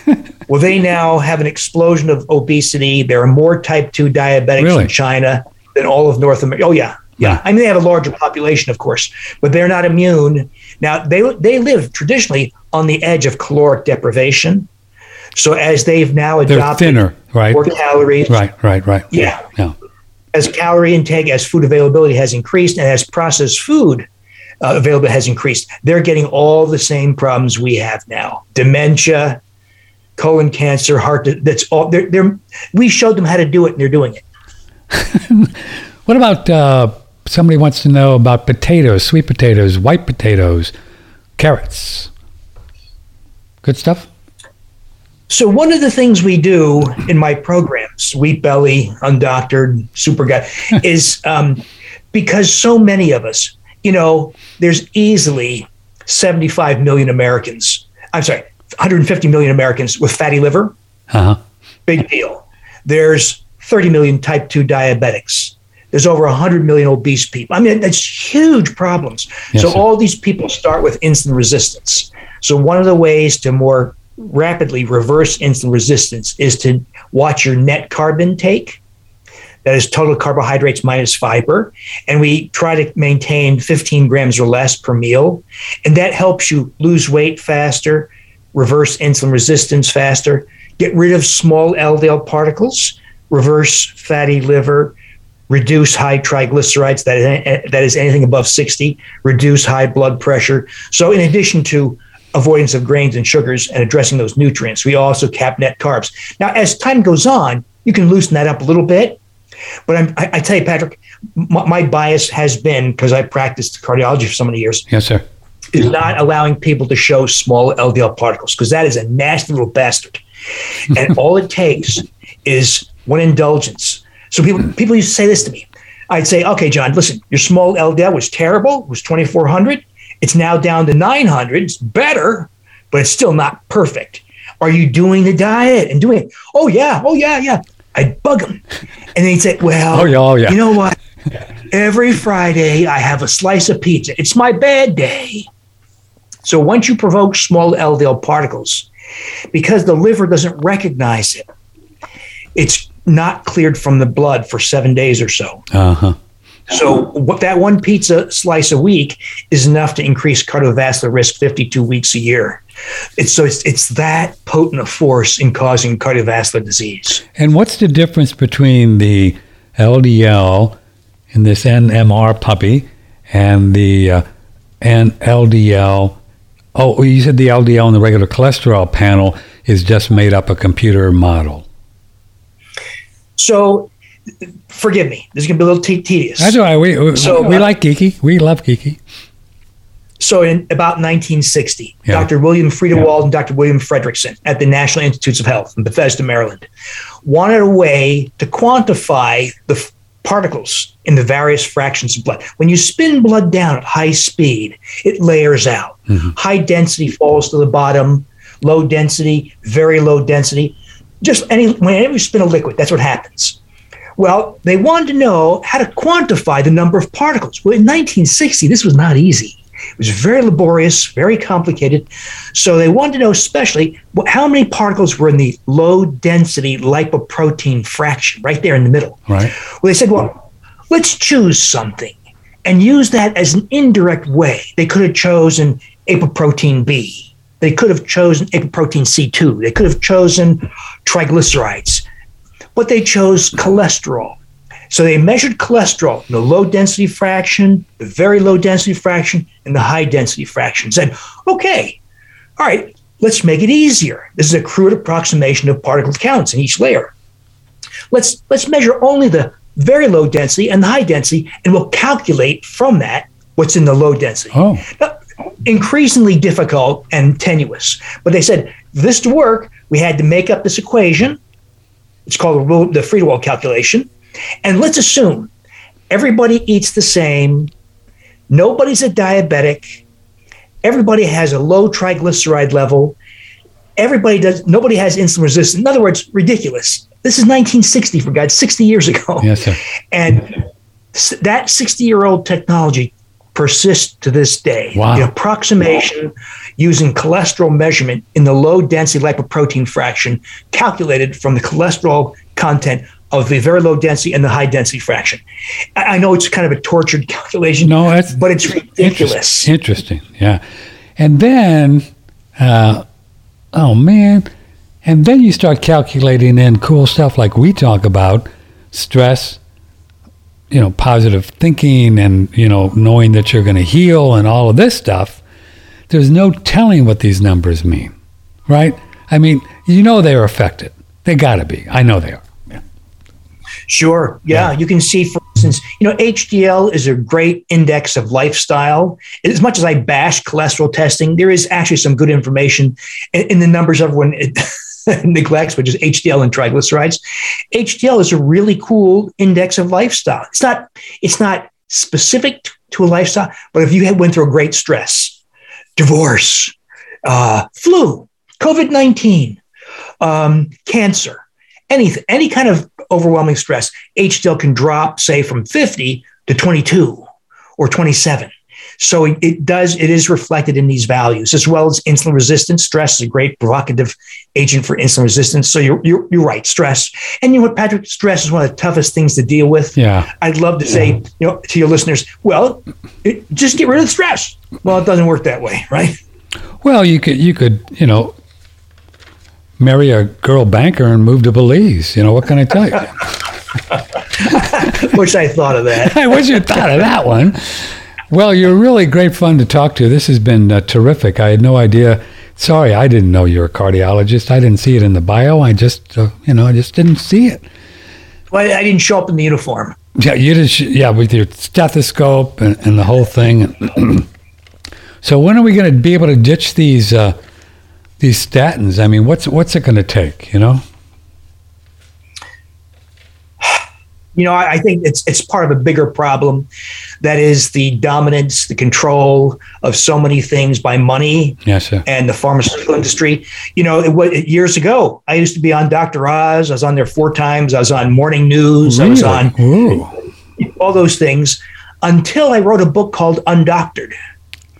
Well, they now have an explosion of obesity. There are more type two diabetics Really? in China than all of North America. Oh yeah, yeah. Yeah. I mean, they have a larger population, of course, but they're not immune. Now they they live traditionally on the edge of caloric deprivation. So as they've now They're adopted thinner, right? more calories, Right, right, right. Yeah. Yeah. as calorie intake, as food availability has increased, and as processed food uh, availability has increased, they're getting all the same problems we have now: dementia, colon cancer, heart. That's all. They're, they're we showed them how to do it, and they're doing it. What about uh, somebody wants to know about potatoes, sweet potatoes, white potatoes, carrots? Good stuff. So one of the things we do in my programs, Wheat Belly, Undoctored, Super Guy, is um, because so many of us, you know, there's easily 75 million Americans. I'm sorry, 150 million Americans with fatty liver. Uh-huh. Big deal. There's 30 million type 2 diabetics. There's over 100 million obese people. I mean, that's huge problems. Yes, so sir. all these people start with insulin resistance. So one of the ways to more rapidly reverse insulin resistance is to watch your net carb intake. That is total carbohydrates minus fiber. And we try to maintain 15 grams or less per meal. And that helps you lose weight faster, reverse insulin resistance faster, get rid of small LDL particles, reverse fatty liver, reduce high triglycerides, that is, eh, eh, that is anything above 60, reduce high blood pressure. So, in addition to avoidance of grains and sugars and addressing those nutrients, we also cap net carbs. Now, as time goes on, you can loosen that up a little bit. But I'm, I, I tell you, Patrick, my, my bias has been because I practiced cardiology for so many years Yes, sir. is not allowing people to show small LDL particles because that is a nasty little bastard. And all it takes is one indulgence. So people people used to say this to me. I'd say, okay, John, listen, your small LDL was terrible, it was 2400. It's now down to 900. It's better, but it's still not perfect. Are you doing the diet and doing it? Oh, yeah. Oh, yeah, yeah. I'd bug them. And they'd say, well, Oh, yeah, oh, yeah. you know what? Every Friday, I have a slice of pizza. It's my bad day. So once you provoke small LDL particles, because the liver doesn't recognize it, it's not cleared from the blood for seven days or so. Uh-huh. So what that one pizza slice a week is enough to increase cardiovascular risk 52 weeks a year. It's so it's, it's that potent a force in causing cardiovascular disease. And what's the difference between the LDL in this NMR puppy and the uh, and LDL? Oh, you said the LDL in the regular cholesterol panel is just made up a computer model. So forgive me, this is going to be a little te- tedious. That's why we we, So, we uh, like geeky. We love geeky. So in about 1960, Yeah. Dr. William Friedewald and Dr. William Fredrickson at the National Institutes of Health in Bethesda, Maryland, wanted a way to quantify the f- particles in the various fractions of blood. When you spin blood down at high speed, it layers out. High density falls to the bottom, low density, very low density. Just any whenever you spin a liquid, that's what happens. Well, they wanted to know how to quantify the number of particles. Well, in 1960, this was not easy. It was very laborious, very complicated. So they wanted to know, especially, how many particles were in the low density lipoprotein fraction, right there in the middle. Right. Well, they said, well, let's choose something and use that as an indirect way. They could have chosen apoprotein B. They could have chosen apoprotein C2. They could have chosen triglycerides, but they chose cholesterol. So they measured cholesterol in the low density fraction, the very low density fraction, and the high density fraction. Said, okay, all right, let's make it easier. This is a crude approximation of particle counts in each layer. Let's let's measure only the very low density and the high density, and we'll calculate from that what's in the low density. Oh, Now, increasingly difficult and tenuous. But they said this to work, we had to make up this equation. It's called the, the Friedewald calculation. And let's assume everybody eats the same, nobody's a diabetic, everybody has a low triglyceride level, everybody does, nobody has insulin resistance. In other words, ridiculous. This is 1960, for God's 60 years ago. yes, sir. And that 60 year old technology persists to this day. Wow. The approximation using cholesterol measurement in the low density lipoprotein fraction calculated from the cholesterol content of the very low density and the high density fraction. I I know it's kind of a tortured calculation, No, that's but it's ridiculous. Interesting. Interesting. Yeah. And then, uh, oh man, and then you start calculating in cool stuff like we talk about stress, you know, positive thinking, and you know, knowing that you're going to heal, and all of this stuff. There's no telling what these numbers mean, right? I mean, you know they're affected. They got to be. I know they are. Sure. Yeah. You can see, for instance, you know, HDL is a great index of lifestyle. As much as I bash cholesterol testing, there is actually some good information in, in the numbers everyone neglects, which is HDL and triglycerides. HDL is a really cool index of lifestyle. It's not, it's not specific to a lifestyle, but if you had went through a great stress, divorce, uh, flu, COVID 19, um, cancer, anything, any kind of overwhelming stress, HDL can drop, say, from 50 to 22 or 27. So it, it, does, it is reflected in these values as well as insulin resistance. Stress is a great provocative agent for insulin resistance. So you're, you're, you're right, stress. And you know what, Patrick? Stress is one of the toughest things to deal with. Yeah. I'd love to say, you know, to your listeners, well, it, just get rid of the stress. Well, it doesn't work that way, right? Well, you could, you could, you know, marry a girl banker and move to Belize. You know, what can I tell you? Wish I thought of that. I wish you thought of that one. Well, you're really great fun to talk to. This has been uh, terrific. I had no idea. Sorry, I didn't know you're a cardiologist. I didn't see it in the bio. I just, uh, you know, I just didn't see it. Well, I didn't show up in the uniform. Yeah, you just, yeah, with your stethoscope and, and the whole thing. so when are we going to be able to ditch these uh, these statins? I mean, what's what's it going to take? You know. You know, I, I, think it's it's part of a bigger problem, that is the dominance, the control of so many things by money yes, sir. and the pharmaceutical industry. You know, it, years ago, I used to be on Dr. Oz. I was on there four times. I was on Morning News. Really? I was on Ooh. all those things until I wrote a book called Undoctored.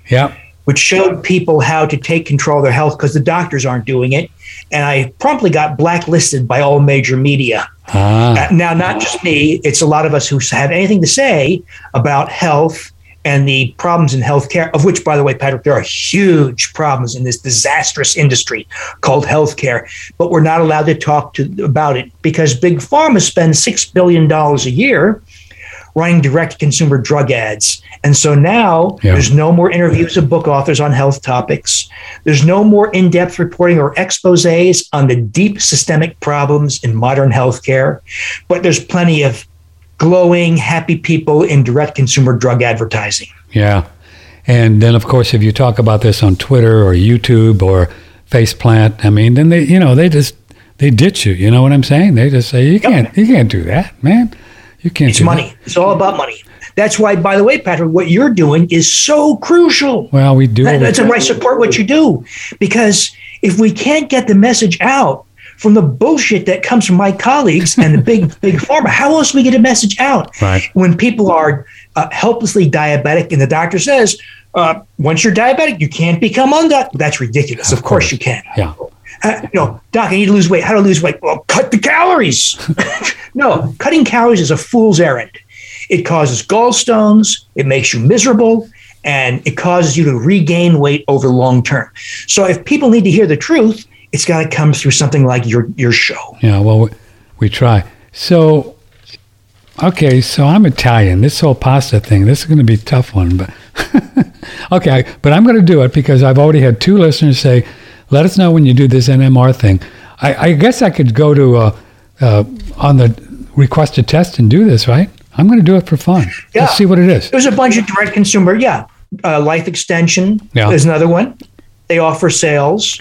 Yeah. Which showed people how to take control of their health because the doctors aren't doing it. And I promptly got blacklisted by all major media Ah. Uh, now, not just me, it's a lot of us who have anything to say about health and the problems in healthcare, of which, by the way, Patrick, there are huge problems in this disastrous industry called healthcare, but we're not allowed to talk to, about it because Big Pharma spends $6 billion a year running direct consumer drug ads. And so now yeah. there's no more interviews of book authors on health topics. There's no more in depth reporting or exposes on the deep systemic problems in modern healthcare. But there's plenty of glowing, happy people in direct consumer drug advertising. Yeah. And then, of course, if you talk about this on Twitter or YouTube or Faceplant, I mean, then they, you know, they just they ditch you. You know what I'm saying? They just say you can't, you can't do that, man. You can't. It's money. That. It's all about money. That's why, by the way, Patrick, what you're doing is so crucial. Well, we do. That, that's why I support what you do because if we can't get the message out from the bullshit that comes from my colleagues and the big big pharma, how else do we get a message out? Right. When people are uh, helplessly diabetic and the doctor says, uh, once you're diabetic, you can't become undiabetic. That's ridiculous. Of, of course. course you can. Yeah. Uh, you know, doc, I need to lose weight. How to lose weight? Well, cut the calories. no, cutting calories is a fool's errand. It causes gallstones, it makes you miserable, and it causes you to regain weight over long term. So if people need to hear the truth, it's got to come through something like your your show. Yeah, well, we, we try. So, okay, so I'm Italian. This whole pasta thing, this is going to be a tough one, but okay, but I'm going to do it because I've already had two listeners say let us know when you do this NMR thing. I, I guess I could go to uh, uh, on the request requested test and do this, right? I'm going to do it for fun. Yeah. Let's see what it is. There's a bunch of direct consumer. Yeah. Uh, Life Extension yeah. is another one. They offer sales.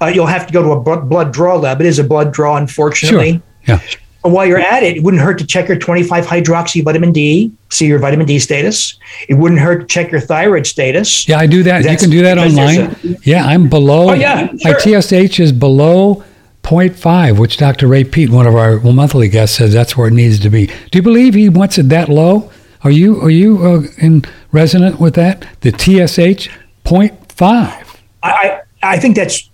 Uh, you'll have to go to a blood draw lab. It is a blood draw, unfortunately. Sure. Yeah. And while you're at it, it wouldn't hurt to check your 25 hydroxy vitamin D, see your vitamin D status. It wouldn't hurt to check your thyroid status. Yeah, I do that. That's, you can do that online. A, yeah, I'm below. Oh, yeah. Sure. My TSH is below 0.5, which Dr. Ray Peat, one of our monthly guests, says that's where it needs to be. Do you believe he wants it that low? Are you are you uh, in resonant with that? The TSH 0.5. I I think that's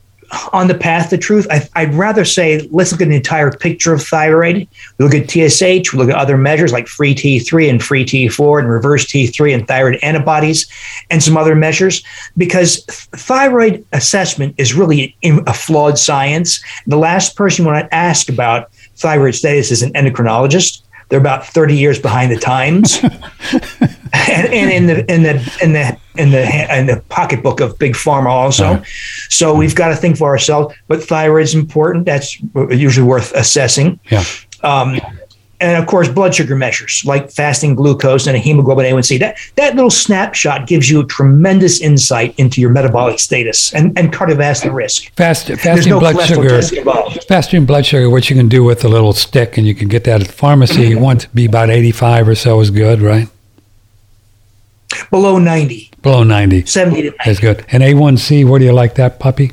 on the path to truth. I, would rather say let's look at the entire picture of thyroid. We look at TSH, we look at other measures like free T3 and free T4 and reverse T3 and thyroid antibodies and some other measures because thyroid assessment is really a flawed science. The last person you want to ask about thyroid status is an endocrinologist. They're about 30 years behind the times. and, and, in the in the in the in the in the pocketbook of big pharma also. Uh-huh. So we've got to think for ourselves. But thyroid is important. That's usually worth assessing. Yeah. Um, and of course, blood sugar measures like fasting glucose and a hemoglobin A1C. That that little snapshot gives you a tremendous insight into your metabolic status and, and cardiovascular risk. Fast, fasting no blood sugar, fasting blood sugar, which you can do with a little stick, and you can get that at the pharmacy. you want to be about eighty-five or so is good, right? below 90, Below 90. 70 to 90, That's good. And A1C, where do you like that puppy?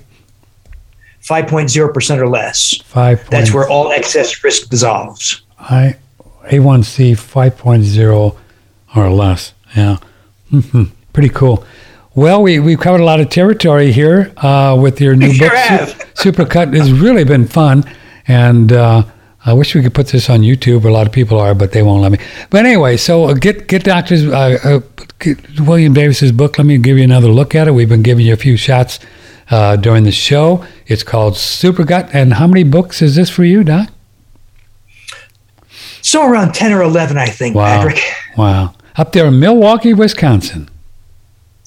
5.0% or less. Five. That's where all excess risk dissolves. I A1C 5.0 or less. Yeah. hmm Pretty cool. Well, we, we've covered a lot of territory here uh, with your new Sure book. have. Su- Super Gut has really been fun. And uh, I wish we could put this on YouTube. A lot of people are, but they won't let me. But anyway, so uh, get get Doctor's uh, uh, get William Davis's book. Let me give you another look at it. We've been giving you a few shots uh, during the show. It's called Supergut. And how many books is this for you, Doc? So around 10 or 11, I think, Wow. Patrick. Wow. Up there in Milwaukee, Wisconsin.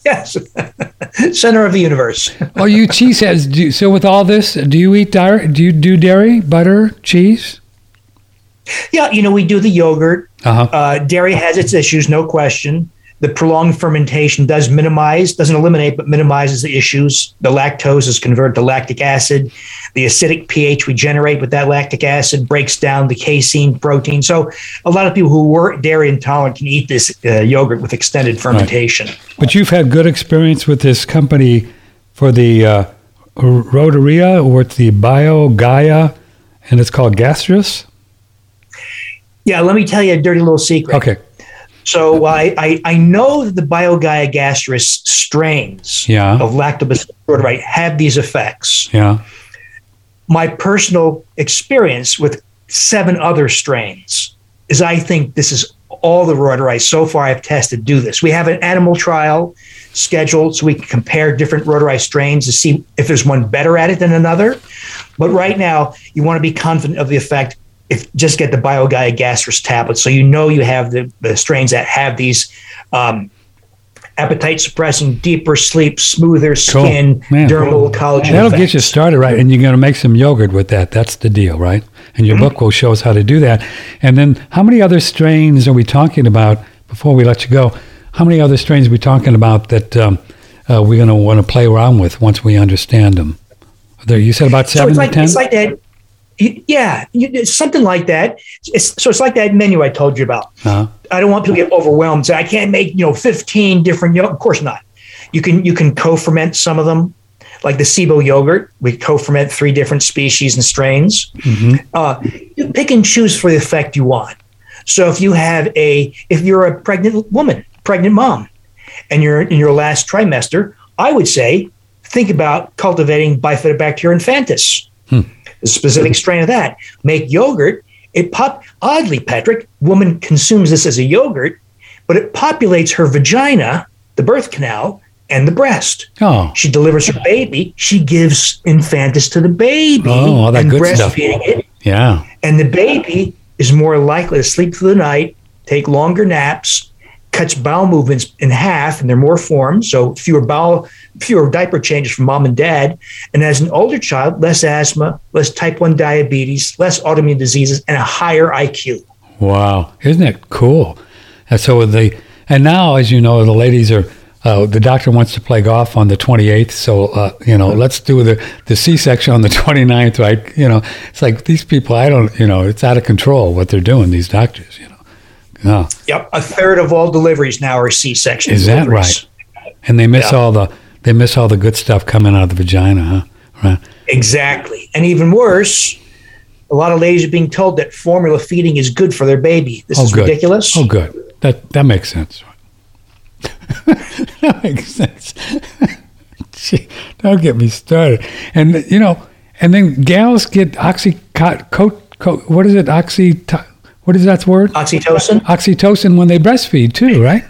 Yes. Center of the universe. Oh, you cheeseheads. Do, so with all this, do you eat dairy? Do you do dairy, butter, cheese? Yeah, you know, we do the yogurt. Uh-huh. Uh, dairy has its issues, no question. The prolonged fermentation does minimize, doesn't eliminate, but minimizes the issues. The lactose is converted to lactic acid. The acidic pH we generate with that lactic acid breaks down the casein protein. So, a lot of people who were dairy intolerant can eat this uh, yogurt with extended fermentation. But you've had good experience with this company for the uh, Reuteri or it's the BioGaia, and it's called Gastrus. Yeah, let me tell you a dirty little secret. Okay. So I, I, I know that the BioGaia gastrus strains Yeah. of lactobacillus reuteri have these effects. Yeah. My personal experience with seven other strains is I think this is all the reuteri so far I've tested do this. We have an animal trial scheduled so we can compare different reuteri strains to see if there's one better at it than another. But right now, you want to be confident of the effect if just get the BioGaia gastrus tablet so you know you have the, the strains that have these um, appetite suppressing, deeper sleep, smoother skin, Man. dermal collagen. That'll get you started right, and you're going to make some yogurt with that. That's the deal, right? And your book will show us how to do that. And then, how many other strains are we talking about before we let you go? How many other strains are we talking about that um, uh, we're going to want to play around with once we understand them? There, you said about So seven it's to ten. it's like that. Yeah, you- something like that. It's, so it's like that menu I told you about. uh-huh. I don't want people to get overwhelmed. So I can't make you know 15 different. You know, of course not. You can you can co-ferment some of them, like the SIBO yogurt. We co-ferment three different species and strains. Uh, you pick and choose for the effect you want. So if you have a if you're a pregnant woman, pregnant mom, and you're in your last trimester, I would say think about cultivating Bifidobacterium infantis, a specific strain of that. Make yogurt. It pop oddly, Patrick, woman consumes this as a yogurt, but it populates her vagina, the birth canal, and the breast. Oh, She delivers her baby. She gives infantis to the baby Oh, all that and good stuff. breastfeeding it yeah. and the baby is more likely to sleep through the night, take longer naps, cuts bowel movements in half, and they're more formed, so fewer bowel, fewer diaper changes from mom and dad. And as an older child, less asthma, less type one diabetes, less autoimmune diseases, and a higher IQ. Wow, isn't it cool? And so the and now, as you know, the ladies are. Uh, the doctor wants to play golf on the 28th, so uh, you know, let's do the the C-section on the 29th, right? You know, it's like these people. I don't, you know, it's out of control what they're doing. These doctors, you know. Yeah, Yep, a third of all deliveries now are C-section. is that deliveries. right? And they miss Yeah. all the they miss all the good stuff coming out of the vagina, huh? Right. Exactly. And even worse, a lot of ladies are being told that formula feeding is good for their baby. This Oh, is good. ridiculous. Oh, good. That that makes sense. that makes sense. Gee, don't get me started. And you know, and then gals get oxy coat, coat, coat what is it? Oxy what is that word? Oxytocin? Oxytocin when they breastfeed too, right?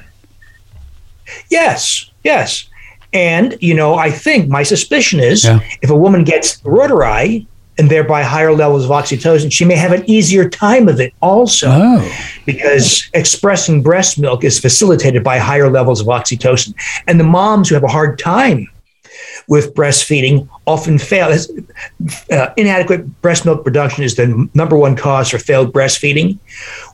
Yes, yes. And, you know, I think my suspicion is Yeah. if a woman gets reuteri and thereby higher levels of oxytocin, she may have an easier time of it also Oh, because expressing breast milk is facilitated by higher levels of oxytocin. And the moms who have a hard time with breastfeeding often fail. Uh, inadequate breast milk production is the number one cause for failed breastfeeding.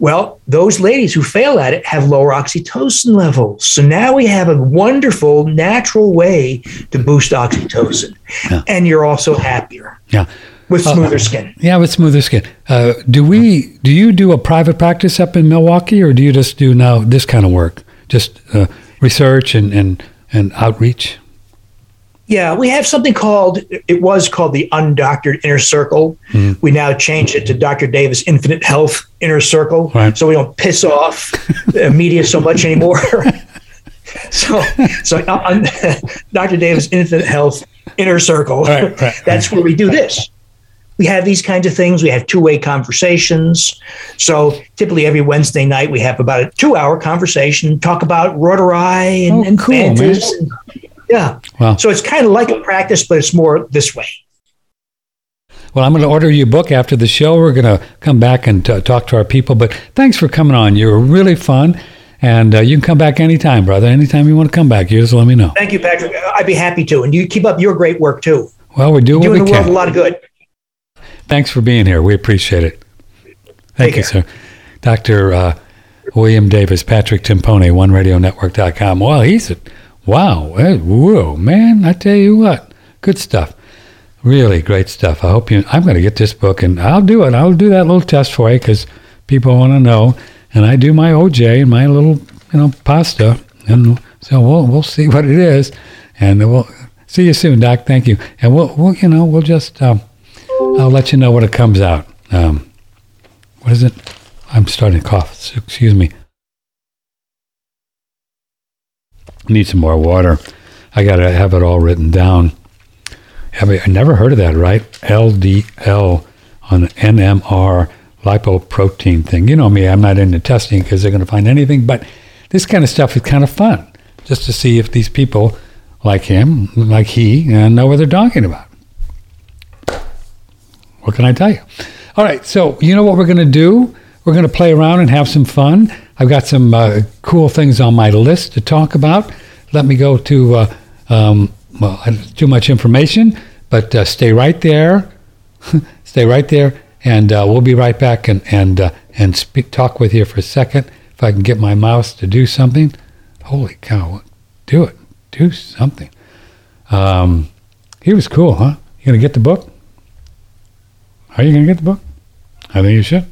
Well, those ladies who fail at it have lower oxytocin levels. So now we have a wonderful natural way to boost oxytocin. Yeah. And you're also happier yeah. with smoother skin. Yeah, with smoother skin. Uh, do we? Do you do a private practice up in Milwaukee, or do you just do now this kind of work? Just uh, research and, and, and outreach? Yeah, we have something called, it was called the Undoctored Inner Circle. Mm. We now changed it to Dr. Davis Infinite Health Inner Circle. Right. So we don't piss off the media so much anymore. so, so uh, Dr. Davis Infinite Health Inner Circle, right, right, that's where we do this. We have these kinds of things. We have two way conversations. So typically every Wednesday night, we have about a two hour conversation, talk about Reuteri and, oh, and cool, yeah. Wow. So it's kind of like a practice, but it's more this way. Well, I'm going to order you a book after the show. We're going to come back and t- talk to our people. But thanks for coming on. You were really fun. And uh, you can come back anytime, brother. Anytime you want to come back, you just let me know. Thank you, Patrick. I'd be happy to. And you keep up your great work, too. Well, we do You're doing the can. world a lot of good. Thanks for being here. We appreciate it. Thank Take you, care. sir. Dr. Uh, William Davis, Patrick Timpone, OneRadioNetwork.com. Well, he's a Wow. Whoa, man. I tell you what. Good stuff. Really great stuff. I hope you, I'm going to get this book and I'll do it. I'll do that little test for you because people want to know. And I do my OJ and my little, you know, pasta. And so we'll, we'll see what it is. And we'll see you soon, Doc. Thank you. And we'll, we'll you know, we'll just, um, I'll let you know when it comes out. Um, what is it? I'm starting to cough. Excuse me. Need some more water. I got to have it all written down. I never heard of that, right? LDL on the NMR lipoprotein thing. You know me, I'm not into testing because they're going to find anything, but this kind of stuff is kind of fun just to see if these people like him, like he, uh, know what they're talking about. What can I tell you? All right, so you know what we're going to do? We're going to play around and have some fun. I've got some uh, cool things on my list to talk about. Let me go to, uh, um, well, too much information, but uh, stay right there. stay right there, and uh, we'll be right back and and uh, and speak, talk with you for a second. If I can get my mouse to do something, holy cow, do it, do something. Um, he was cool, huh? You gonna get the book? Are you gonna get the book? I think you should.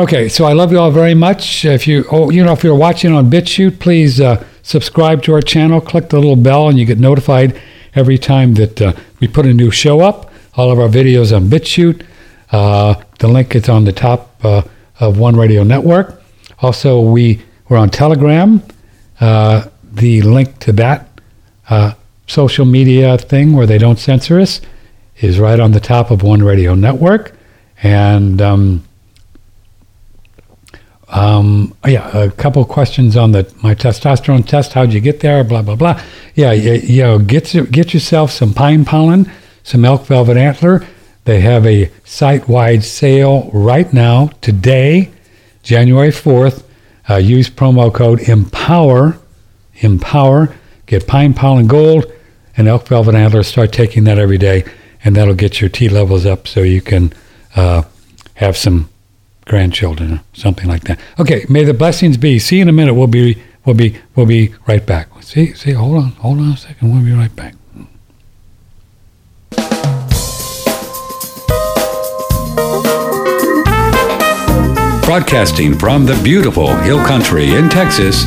Okay, so I love you all very much. If you, oh, you know, if you're watching on BitChute, please uh, subscribe to our channel. Click the little bell, and you get notified every time that uh, we put a new show up. All of our videos on BitChute. Uh, the link is on the top uh, of One Radio Network. Also, we we're on Telegram. Uh, the link to that uh, social media thing where they don't censor us is right on the top of One Radio Network, and um, um, yeah, a couple questions on the my testosterone test. How'd you get there? Blah blah blah. Yeah, you, you know, get get yourself some pine pollen, some elk velvet antler. They have a site-wide sale right now today, January fourth. Uh, use promo code Empower. Empower. Get pine pollen gold and elk velvet antler. Start taking that every day, and that'll get your T levels up so you can uh, have some grandchildren, something like that. Okay, may the blessings be. See you in a minute. We'll be we'll be we'll be right back. See see hold on hold on a second. We'll be right back. Broadcasting from the beautiful Hill Country in Texas,